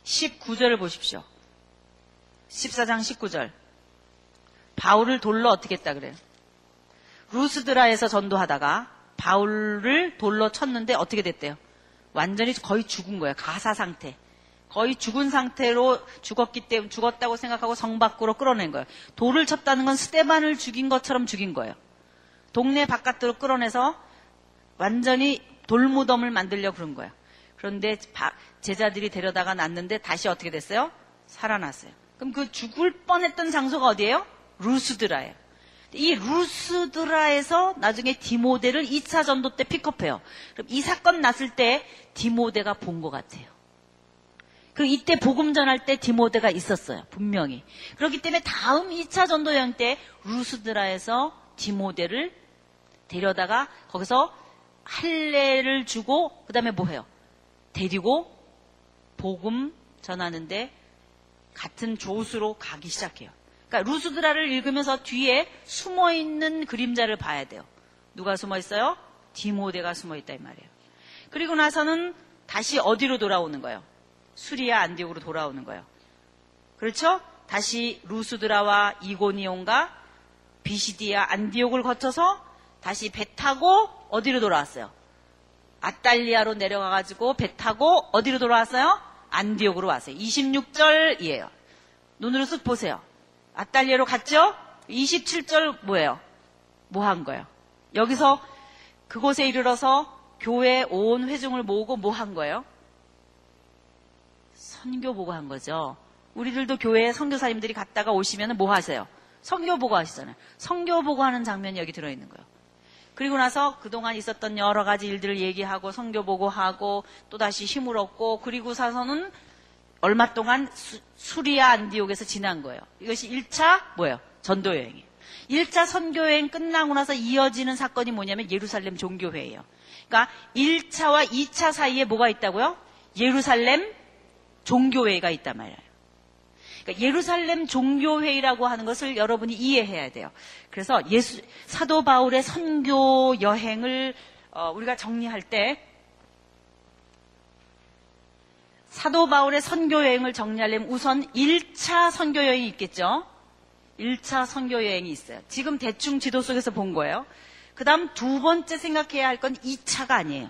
19절을 보십시오. 14장 19절. 바울을 돌로 어떻게 했다 그래요? 루스드라에서 전도하다가 바울을 돌로 쳤는데 어떻게 됐대요? 완전히 거의 죽은 거예요. 가사 상태. 거의 죽은 상태로 죽었기 때문에 죽었다고 생각하고 성 밖으로 끌어낸 거예요. 돌을 쳤다는 건 스테반을 죽인 것처럼 죽인 거예요. 동네 바깥으로 끌어내서 완전히 돌무덤을 만들려 그런 거예요. 그런데 제자들이 데려다가 놨는데 다시 어떻게 됐어요? 살아났어요. 그럼 그 죽을 뻔했던 장소가 어디예요? 루스드라예요. 이 루스드라에서 나중에 디모데를 2차 전도 때 픽업해요. 그럼 이 사건 났을 때 디모데가 본 것 같아요. 그 이때 복음 전할 때 디모데가 있었어요. 분명히. 그렇기 때문에 다음 2차 전도 여행 때 루스드라에서 디모데를 데려다가 거기서 할례를 주고 그다음에 뭐 해요? 데리고 복음 전하는데 같은 조수로 가기 시작해요. 그러니까 루스드라를 읽으면서 뒤에 숨어 있는 그림자를 봐야 돼요. 누가 숨어 있어요? 디모데가 숨어 있다 이 말이에요. 그리고 나서는 다시 어디로 돌아오는 거예요? 수리아 안디옥으로 돌아오는 거예요. 그렇죠? 다시 루스드라와 이고니온과 비시디아 안디옥을 거쳐서 다시 배 타고 어디로 돌아왔어요? 아달리아로 내려가가지고 배 타고 어디로 돌아왔어요? 안디옥으로 왔어요. 26절이에요. 눈으로 쓱 보세요. 아달리아로 갔죠? 27절 뭐예요? 뭐 한 거예요? 여기서 그곳에 이르러서 교회 온 회중을 모으고 뭐 한 거예요? 선교 보고 한 거죠. 우리들도 교회에 선교사님들이 갔다가 오시면 뭐 하세요? 선교 보고 하시잖아요. 선교 보고 하는 장면이 여기 들어있는 거예요. 그리고 나서 그동안 있었던 여러 가지 일들을 얘기하고 선교 보고 하고 또다시 힘을 얻고 그리고 사서는 얼마 동안 수, 리아 안디옥에서 지난 거예요. 이것이 1차 뭐예요? 전도 여행이에요. 1차 선교 여행 끝나고 나서 이어지는 사건이 뭐냐면 예루살렘 종교회예요. 그러니까 1차와 2차 사이에 뭐가 있다고요? 예루살렘 종교회가 있단 말이에요. 그러니까 예루살렘 종교회의라고 하는 것을 여러분이 이해해야 돼요. 그래서 예수, 사도 바울의 선교 여행을 어, 우리가 정리할 때 사도 바울의 선교 여행을 정리하려면 우선 1차 선교 여행이 있겠죠. 1차 선교 여행이 있어요. 지금 대충 지도 속에서 본 거예요. 그 다음 두 번째 생각해야 할 건 2차가 아니에요.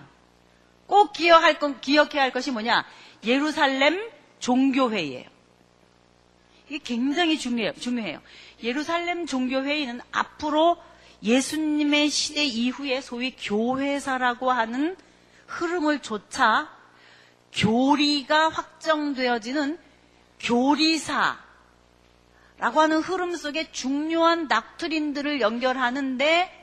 꼭 기억할 건, 기억해야 할 것이 뭐냐? 예루살렘 종교회의예요. 이게 굉장히 중요해요. 중요해요. 예루살렘 종교회의는 앞으로 예수님의 시대 이후에 소위 교회사라고 하는 흐름을 조차 교리가 확정되어지는 교리사라고 하는 흐름 속에 중요한 닥트린들을 연결하는데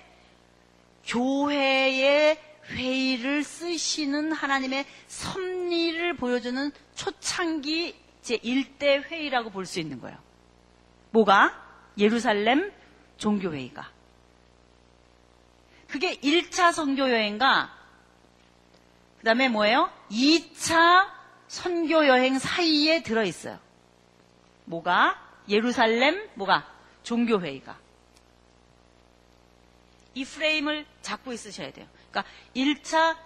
교회의 회의를 쓰시는 하나님의 섭리를 보여주는 초창기 제1대 회의라고 볼 수 있는 거예요. 뭐가? 예루살렘 종교회의가. 그게 1차 선교여행과 그 다음에 뭐예요? 2차 선교여행 사이에 들어있어요. 뭐가? 예루살렘, 뭐가? 종교회의가. 이 프레임을 잡고 있으셔야 돼요. 그러니까 1차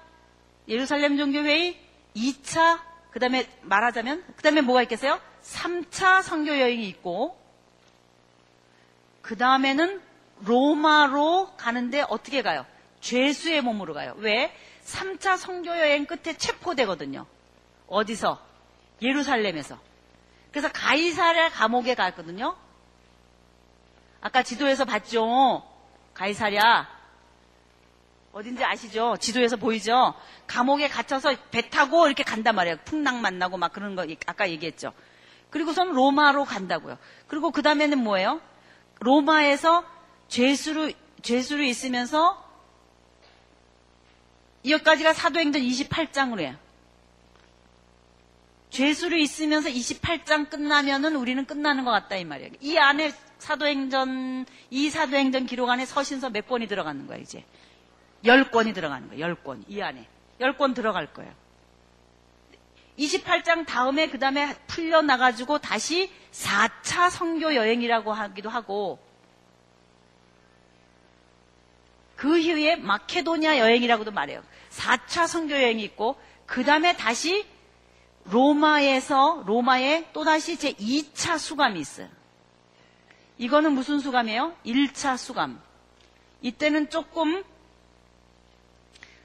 예루살렘 종교회의, 2차 그 다음에 말하자면, 그 다음에 뭐가 있겠어요? 3차 선교 여행이 있고, 그 다음에는 로마로 가는데 어떻게 가요? 죄수의 몸으로 가요. 왜? 3차 선교 여행 끝에 체포되거든요. 어디서? 예루살렘에서. 그래서 가이사랴 감옥에 갔거든요. 아까 지도에서 봤죠? 가이사랴. 어딘지 아시죠? 지도에서 보이죠? 감옥에 갇혀서 배 타고 이렇게 간단 말이에요. 풍랑 만나고 막 그런 거 아까 얘기했죠. 그리고선 로마로 간다고요. 그리고 그 다음에는 뭐예요? 로마에서 죄수로 죄수로 있으면서 여기까지가 사도행전 28장으로 해요. 죄수로 있으면서 28장 끝나면은 우리는 끝나는 것 같다 이 말이에요. 이 안에 사도행전 이 사도행전 기록 안에 서신서 몇 권이 들어가는 거예요 이제. 10권이 들어가는 거예요. 10권. 이 안에. 10권 들어갈 거예요. 28장 다음에 그 다음에 풀려나가지고 다시 4차 성교 여행이라고 하기도 하고 그 이후에 마케도니아 여행이라고도 말해요. 4차 성교 여행이 있고 그 다음에 다시 로마에서 로마에 또다시 제 2차 수감이 있어요. 이거는 무슨 수감이에요? 1차 수감. 이때는 조금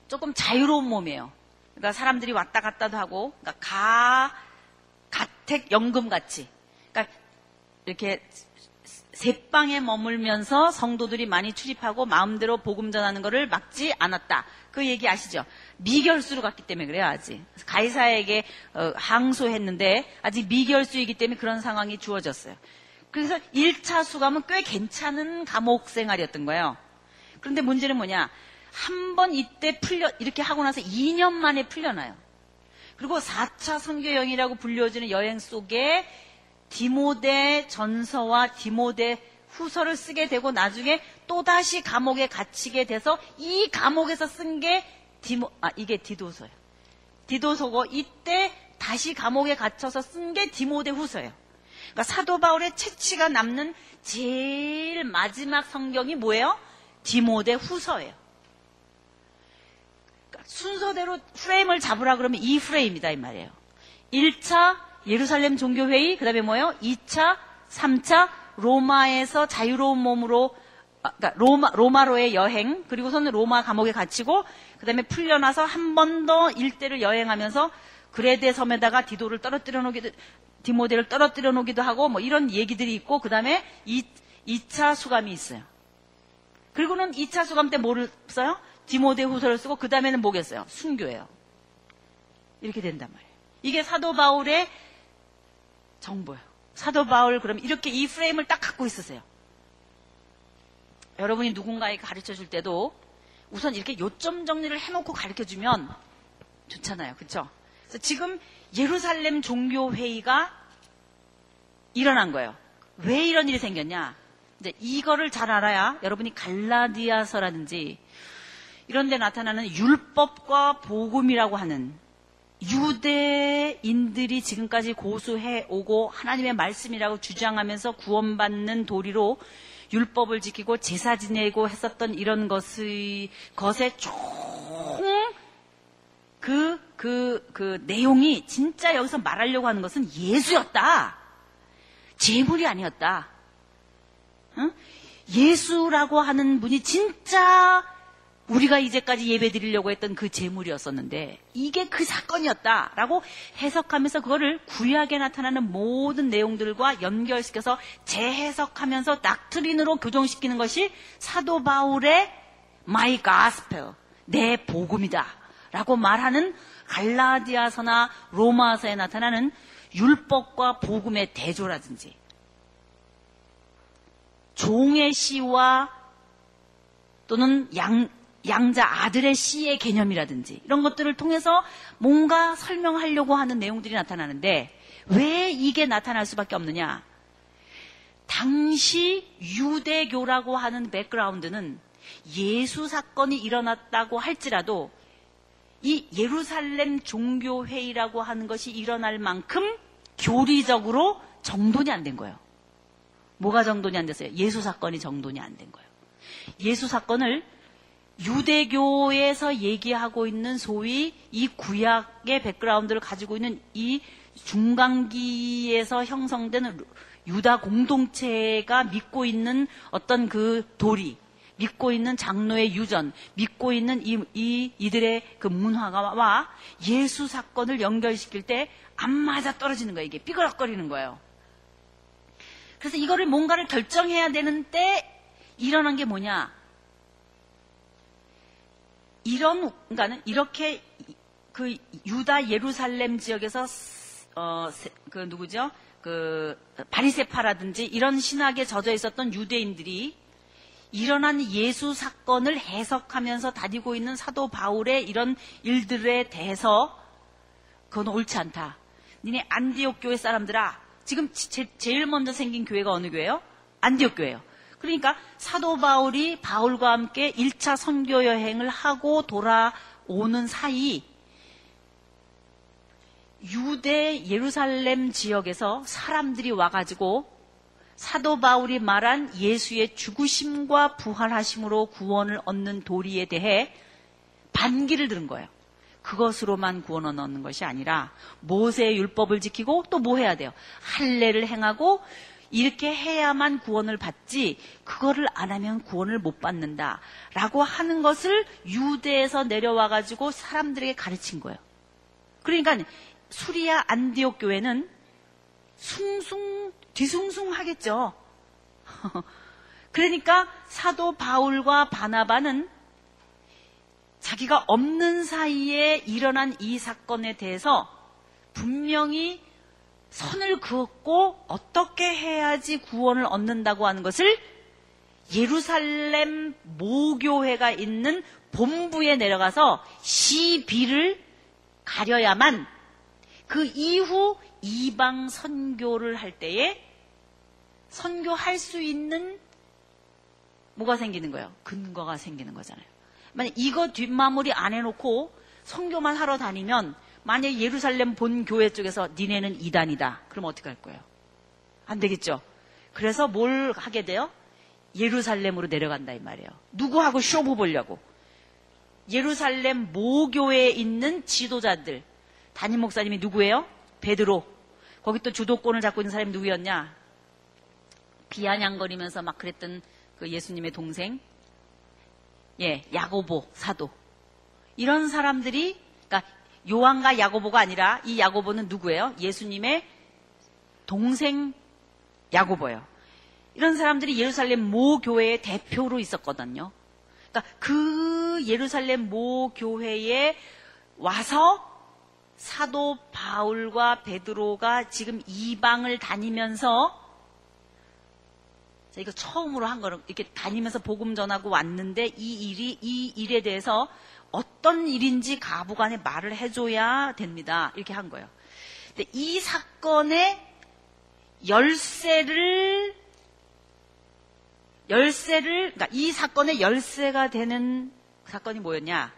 조금 자유로운 몸이에요. 그러니까 사람들이 왔다 갔다도 하고, 그러니까 가, 가택 연금 같이. 그러니까 이렇게 새방에 머물면서 성도들이 많이 출입하고 마음대로 복음 전하는 것을 막지 않았다. 그 얘기 아시죠? 미결수로 갔기 때문에 그래요, 아직. 가이사에게 어, 항소했는데 아직 미결수이기 때문에 그런 상황이 주어졌어요. 그래서 1차 수감은 꽤 괜찮은 감옥 생활이었던 거예요. 그런데 문제는 뭐냐? 한 번 이때 풀려 이렇게 하고 나서 2년 만에 풀려나요. 그리고 4차 선교 여행이라고 불려지는 여행 속에 디모데 전서와 디모데 후서를 쓰게 되고 나중에 또다시 감옥에 갇히게 돼서 이 감옥에서 쓴 게 디모 아 이게 디도서예요. 디도서고 이때 다시 감옥에 갇혀서 쓴 게 디모데 후서예요. 그러니까 사도 바울의 채취가 남는 제일 마지막 성경이 뭐예요? 디모데 후서예요. 순서대로 프레임을 잡으라 그러면 이 프레임이다 이 말이에요. 1차 예루살렘 종교회의, 그 다음에 뭐예요? 2차, 3차 로마에서 자유로운 몸으로 아, 그러니까 로마, 로마로의 여행, 그리고서는 로마 감옥에 갇히고, 그 다음에 풀려나서 한 번 더 일대를 여행하면서 그레데 섬에다가 디도를 떨어뜨려 놓기도, 디모데를 떨어뜨려 놓기도 하고, 뭐 이런 얘기들이 있고, 그 다음에 2, 2차 수감이 있어요. 그리고는 2차 수감 때 뭐를 써요? 디모데 후서를 쓰고 그 다음에는 뭐겠어요? 순교예요. 이렇게 된단 말이에요. 이게 사도 바울의 정보예요. 사도 바울 그럼 이렇게 이 프레임을 딱 갖고 있으세요. 여러분이 누군가에게 가르쳐 줄 때도 우선 이렇게 요점 정리를 해놓고 가르쳐 주면 좋잖아요. 그래서 지금 예루살렘 종교 회의가 일어난 거예요. 왜 이런 일이 생겼냐? 이제 이거를 잘 알아야 여러분이 갈라디아서라든지 이런 데 나타나는 율법과 복음이라고 하는 유대인들이 지금까지 고수해 오고 하나님의 말씀이라고 주장하면서 구원받는 도리로 율법을 지키고 제사 지내고 했었던 이런 것의 것의 총 그, 그, 그 내용이 진짜 여기서 말하려고 하는 것은 예수였다. 재물이 아니었다. 응? 예수라고 하는 분이 진짜 우리가 이제까지 예배 드리려고 했던 그 재물이었었는데 이게 그 사건이었다라고 해석하면서 그거를 구약에 나타나는 모든 내용들과 연결시켜서 재해석하면서 doctrine으로 교정시키는 것이 사도 바울의 my gospel 내 복음이다 라고 말하는 갈라디아서나 로마서에 나타나는 율법과 복음의 대조라든지 종의 씨와 또는 양, 양자 아들의 씨의 개념이라든지 이런 것들을 통해서 뭔가 설명하려고 하는 내용들이 나타나는데 왜 이게 나타날 수밖에 없느냐? 당시 유대교라고 하는 백그라운드는 예수 사건이 일어났다고 할지라도 이 예루살렘 종교회의라고 하는 것이 일어날 만큼 교리적으로 정돈이 안 된 거예요. 뭐가 정돈이 안 됐어요? 예수 사건이 정돈이 안 된 거예요. 예수 사건을 유대교에서 얘기하고 있는 소위 이 구약의 백그라운드를 가지고 있는 이 중간기에서 형성된 유다 공동체가 믿고 있는 어떤 그 도리, 믿고 있는 장로의 유전, 믿고 있는 이, 이 이들의 그 문화와 예수 사건을 연결시킬 때 안 맞아 떨어지는 거예요. 이게 삐그덕거리는 거예요. 그래서 이거를 뭔가를 결정해야 되는 때 일어난 게 뭐냐? 이런 그러니까는 이렇게 그 유다 예루살렘 지역에서 어 그 누구죠? 그 바리세파라든지 이런 신학에 젖어 있었던 유대인들이 일어난 예수 사건을 해석하면서 다니고 있는 사도 바울의 이런 일들에 대해서 그건 옳지 않다. 니네 안디옥 교회 사람들아 지금 제, 제일 먼저 생긴 교회가 어느 교회예요? 안디옥 교회예요. 그러니까 사도 바울이 바울과 함께 1차 선교 여행을 하고 돌아오는 사이 유대 예루살렘 지역에서 사람들이 와가지고 사도 바울이 말한 예수의 죽으심과 부활하심으로 구원을 얻는 도리에 대해 반기를 들은 거예요. 그것으로만 구원을 얻는 것이 아니라 모세의 율법을 지키고 또 뭐 해야 돼요? 할례를 행하고 이렇게 해야만 구원을 받지 그거를 안 하면 구원을 못 받는다 라고 하는 것을 유대에서 내려와 가지고 사람들에게 가르친 거예요. 그러니까 수리아 안디옥 교회는 숭숭 뒤숭숭 하겠죠. 그러니까 사도 바울과 바나바는 자기가 없는 사이에 일어난 이 사건에 대해서 분명히 선을 그었고 어떻게 해야지 구원을 얻는다고 하는 것을 예루살렘 모교회가 있는 본부에 내려가서 시비를 가려야만 그 이후 이방 선교를 할 때에 선교할 수 있는 뭐가 생기는 거예요? 근거가 생기는 거잖아요. 만약 이거 뒷마무리 안 해놓고 선교만 하러 다니면 만약 예루살렘 본 교회 쪽에서 니네는 이단이다. 그럼 어떻게 할 거예요? 안 되겠죠. 그래서 뭘 하게 돼요? 예루살렘으로 내려간다 이 말이에요. 누구하고 쇼부 보려고. 예루살렘 모교회에 있는 지도자들. 담임 목사님이 누구예요? 베드로. 거기 또 주도권을 잡고 있는 사람이 누구였냐? 비아냥거리면서 막 그랬던 그 예수님의 동생. 예, 야고보 사도. 이런 사람들이 그러니까 요한과 야고보가 아니라 이 야고보는 누구예요? 예수님의 동생 야고보예요. 이런 사람들이 예루살렘 모 교회의 대표로 있었거든요. 그러니까 그 예루살렘 모 교회에 와서 사도 바울과 베드로가 지금 이방을 다니면서 자, 이거 처음으로 한 거는 이렇게 다니면서 복음 전하고 왔는데 이 일이 이 일에 대해서 어떤 일인지 가부간에 말을 해줘야 됩니다. 이렇게 한 거예요. 근데 이 사건의 열쇠를 열쇠를 그러니까 이 사건의 열쇠가 되는 사건이 뭐였냐?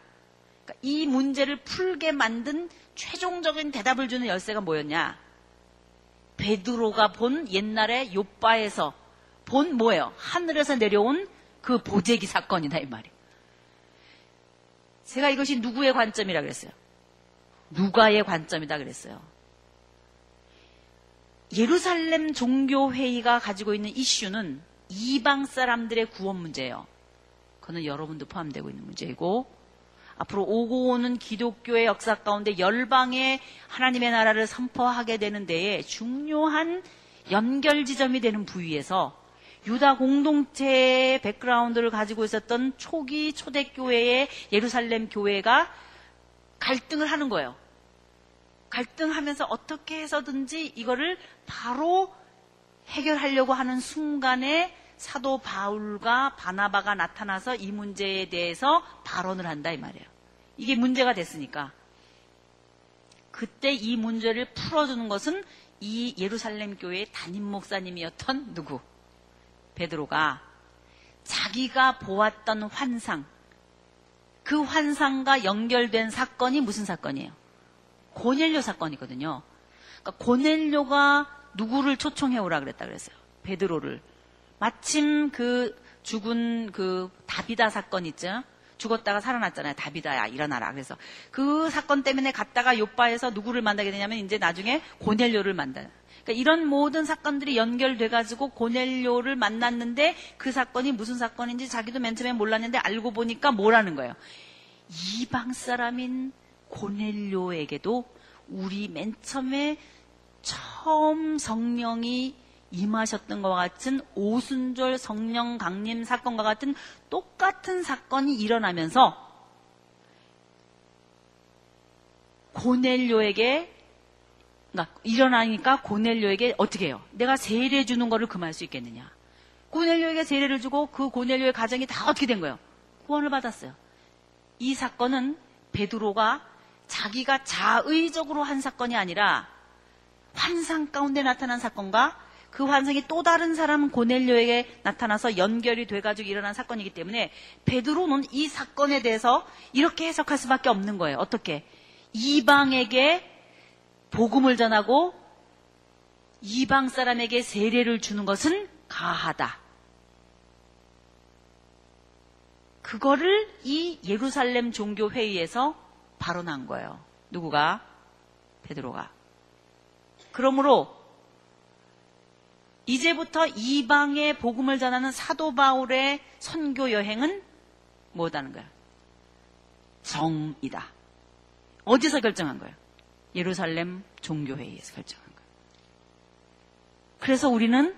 그러니까 이 문제를 풀게 만든 최종적인 대답을 주는 열쇠가 뭐였냐? 베드로가 본 옛날에 요바에서 본 뭐예요? 하늘에서 내려온 그 보재기 사건이다 이 말이에요. 제가 이것이 누구의 관점이라 그랬어요? 누가의 관점이다 그랬어요. 예루살렘 종교회의가 가지고 있는 이슈는 이방 사람들의 구원 문제예요. 그거는 여러분도 포함되고 있는 문제이고 앞으로 오고 오는 기독교의 역사 가운데 열방의 하나님의 나라를 선포하게 되는 데에 중요한 연결 지점이 되는 부위에서 유다 공동체의 백그라운드를 가지고 있었던 초기 초대교회의 예루살렘 교회가 갈등을 하는 거예요. 갈등하면서 어떻게 해서든지 이거를 바로 해결하려고 하는 순간에 사도 바울과 바나바가 나타나서 이 문제에 대해서 발언을 한다 이 말이에요. 이게 문제가 됐으니까 그때 이 문제를 풀어주는 것은 이 예루살렘 교회의 담임 목사님이었던 누구? 베드로가 자기가 보았던 환상, 그 환상과 연결된 사건이 무슨 사건이에요? 고넬료 사건이거든요. 그러니까 고넬료가 누구를 초청해 오라 그랬다 그랬어요. 베드로를. 마침 그 죽은 그 다비다 사건 있죠? 죽었다가 살아났잖아요. 다비다야 일어나라. 그래서 그 사건 때문에 갔다가 요바에서 누구를 만나게 되냐면 이제 나중에 고넬료를 만나요. 그러니까 이런 모든 사건들이 연결돼 가지고 고넬료를 만났는데 그 사건이 무슨 사건인지 자기도 맨 처음에 몰랐는데 알고 보니까 뭐라는 거예요. 이방 사람인 고넬료에게도 우리 맨 처음에 처음 성령이 임하셨던 것과 같은 오순절 성령 강림 사건과 같은 똑같은 사건이 일어나면서 고넬료에게 그러니까 일어나니까 고넬료에게 어떻게 해요? 내가 세례 주는 거를 금할 수 있겠느냐? 고넬료에게 세례를 주고 그 고넬료의 가정이 다 어떻게 된 거예요? 구원을 받았어요. 이 사건은 베드로가 자기가 자의적으로 한 사건이 아니라 환상 가운데 나타난 사건과 그 환상이 또 다른 사람 고넬료에게 나타나서 연결이 돼가지고 일어난 사건이기 때문에 베드로는 이 사건에 대해서 이렇게 해석할 수밖에 없는 거예요. 어떻게? 이방에게 복음을 전하고 이방 사람에게 세례를 주는 것은 가하다. 그거를 이 예루살렘 종교 회의에서 발언한 거예요. 누구가? 베드로가. 그러므로 이제부터 이방의 복음을 전하는 사도 바울의 선교 여행은 뭐다는 거야? 정이다. 어디서 결정한 거예요? 예루살렘 종교회의에서 결정한 거예요. 그래서 우리는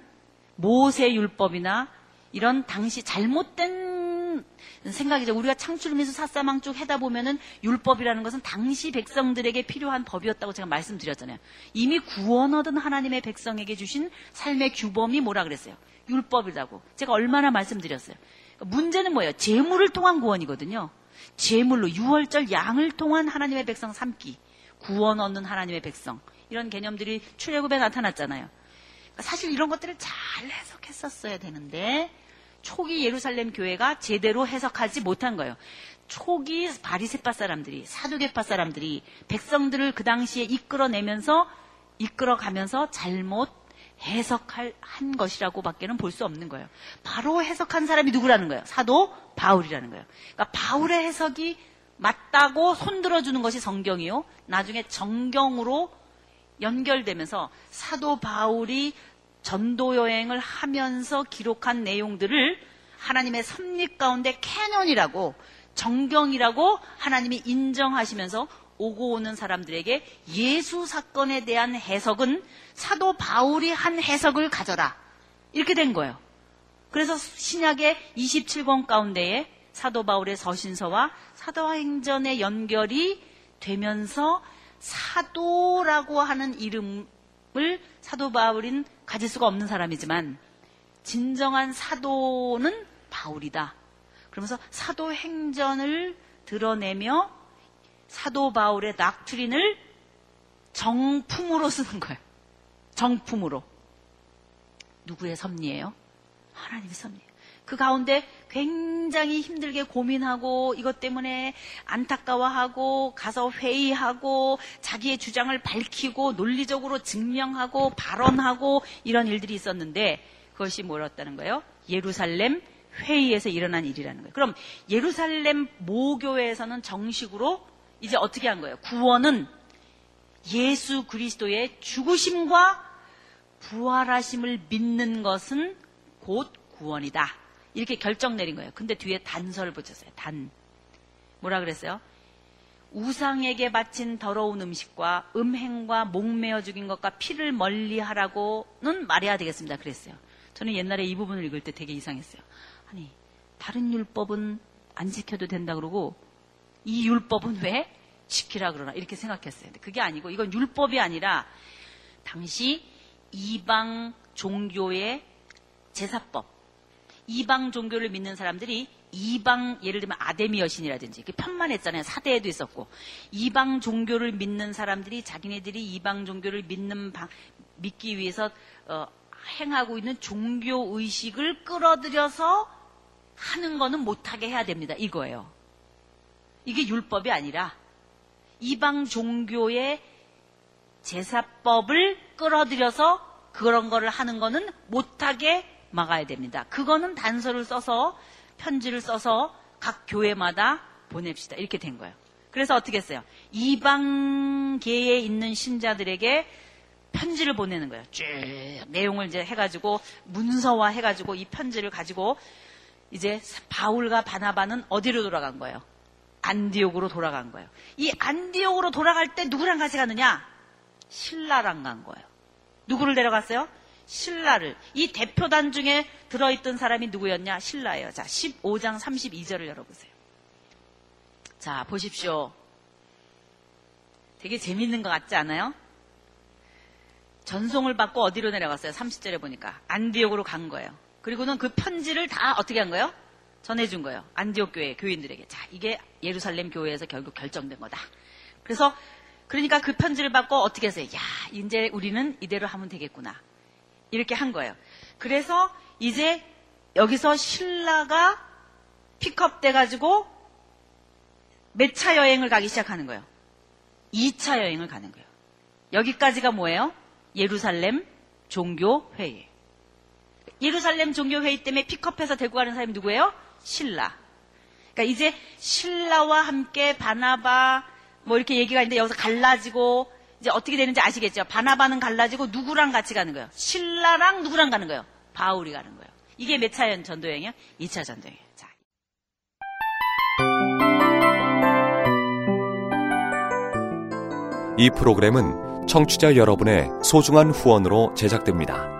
모세 율법이나 이런 당시 잘못된 생각이죠. 우리가 창출하면서 사사망 쭉 해다 보면은 율법이라는 것은 당시 백성들에게 필요한 법이었다고 제가 말씀드렸잖아요. 이미 구원 얻은 하나님의 백성에게 주신 삶의 규범이 뭐라 그랬어요? 율법이라고. 제가 얼마나 말씀드렸어요. 문제는 뭐예요? 재물을 통한 구원이거든요. 재물로 유월절 양을 통한 하나님의 백성 삼기. 구원 얻는 하나님의 백성. 이런 개념들이 출애굽에 나타났잖아요. 그러니까 사실 이런 것들을 잘 해석했었어야 되는데 초기 예루살렘 교회가 제대로 해석하지 못한 거예요. 초기 바리세파 사람들이 사두개파 사람들이 백성들을 그 당시에 이끌어내면서 이끌어가면서 잘못 해석할 한 것이라고밖에는 볼 수 없는 거예요. 바로 해석한 사람이 누구라는 거예요? 사도 바울이라는 거예요. 그러니까 바울의 해석이 맞다고 손들어 주는 것이 성경이요. 나중에 정경으로 연결되면서 사도 바울이 전도 여행을 하면서 기록한 내용들을 하나님의 섭리 가운데 canon이라고 정경이라고 하나님이 인정하시면서 오고 오는 사람들에게 예수 사건에 대한 해석은 사도 바울이 한 해석을 가져라. 이렇게 된 거예요. 그래서 신약의 27권 가운데에 사도 바울의 서신서와 사도행전의 연결이 되면서 사도라고 하는 이름을 사도 바울인 가질 수가 없는 사람이지만 진정한 사도는 바울이다. 그러면서 사도 행전을 드러내며 사도 바울의 낙트린을 정품으로 쓰는 거예요. 정품으로. 누구의 섭리예요? 하나님의 섭리예요. 그 가운데 굉장히 힘들게 고민하고 이것 때문에 안타까워하고 가서 회의하고 자기의 주장을 밝히고 논리적으로 증명하고 발언하고 이런 일들이 있었는데 그것이 뭐였다는 거예요? 예루살렘 회의에서 일어난 일이라는 거예요. 그럼 예루살렘 모교회에서는 정식으로 이제 어떻게 한 거예요? 구원은 예수 그리스도의 죽으심과 부활하심을 믿는 것은 곧 구원이다. 이렇게 결정 내린 거예요. 근데 뒤에 단서를 붙였어요. 단. 뭐라 그랬어요? 우상에게 바친 더러운 음식과 음행과 목매어 죽인 것과 피를 멀리 하라고는 말해야 되겠습니다. 그랬어요. 저는 옛날에 이 부분을 읽을 때 되게 이상했어요. 아니, 다른 율법은 안 지켜도 된다 그러고 이 율법은 왜 지키라 그러나 이렇게 생각했어요. 그게 아니고 이건 율법이 아니라 당시 이방 종교의 제사법, 이방 종교를 믿는 사람들이 이방 예를 들면 아데미 여신이라든지 그 편만했잖아요. 사대에도 있었고 이방 종교를 믿는 사람들이 자기네들이 이방 종교를 믿는 방, 믿기 위해서 어, 행하고 있는 종교 의식을 끌어들여서 하는 거는 못하게 해야 됩니다. 이거예요. 이게 율법이 아니라 이방 종교의 제사법을 끌어들여서 그런 거를 하는 거는 못하게 막아야 됩니다. 그거는 단서를 써서 편지를 써서 각 교회마다 보냅시다. 이렇게 된 거예요. 그래서 어떻게 했어요? 이방계에 있는 신자들에게 편지를 보내는 거예요. 쭉 내용을 이제 해가지고 문서화 해가지고 이 편지를 가지고 이제 바울과 바나바는 어디로 돌아간 거예요? 안디옥으로 돌아간 거예요. 이 안디옥으로 돌아갈 때 누구랑 같이 가느냐? 신라랑 간 거예요. 누구를 데려갔어요? 신라를. 이 대표단 중에 들어있던 사람이 누구였냐? 신라예요. 자, 15장 32절을 열어보세요. 자, 보십시오. 되게 재밌는 것 같지 않아요? 전송을 받고 어디로 내려갔어요? 30절에 보니까. 안디옥으로 간 거예요. 그리고는 그 편지를 다 어떻게 한 거예요? 전해준 거예요. 안디옥 교회 교인들에게. 자, 이게 예루살렘 교회에서 결국 결정된 거다. 그래서 그러니까 그 편지를 받고 어떻게 했어요? 야, 이제 우리는 이대로 하면 되겠구나. 이렇게 한 거예요. 그래서 이제 여기서 신라가 픽업 돼 가지고 몇 차 여행을 가기 시작하는 거예요. 2차 여행을 가는 거예요. 여기까지가 뭐예요? 예루살렘 종교 회의. 예루살렘 종교 회의 때문에 픽업해서 데리고 가는 사람이 누구예요? 신라. 그러니까 이제 신라와 함께 바나바 뭐 이렇게 얘기가 있는데 여기서 갈라지고 이제 어떻게 되는지 아시겠죠? 바나바는 갈라지고 누구랑 같이 가는 거예요? 신라랑 누구랑 가는 거예요? 바울이 가는 거예요. 이게 몇 차 전도여행이요? 2차 전도여행. 자. 이 프로그램은 청취자 여러분의 소중한 후원으로 제작됩니다.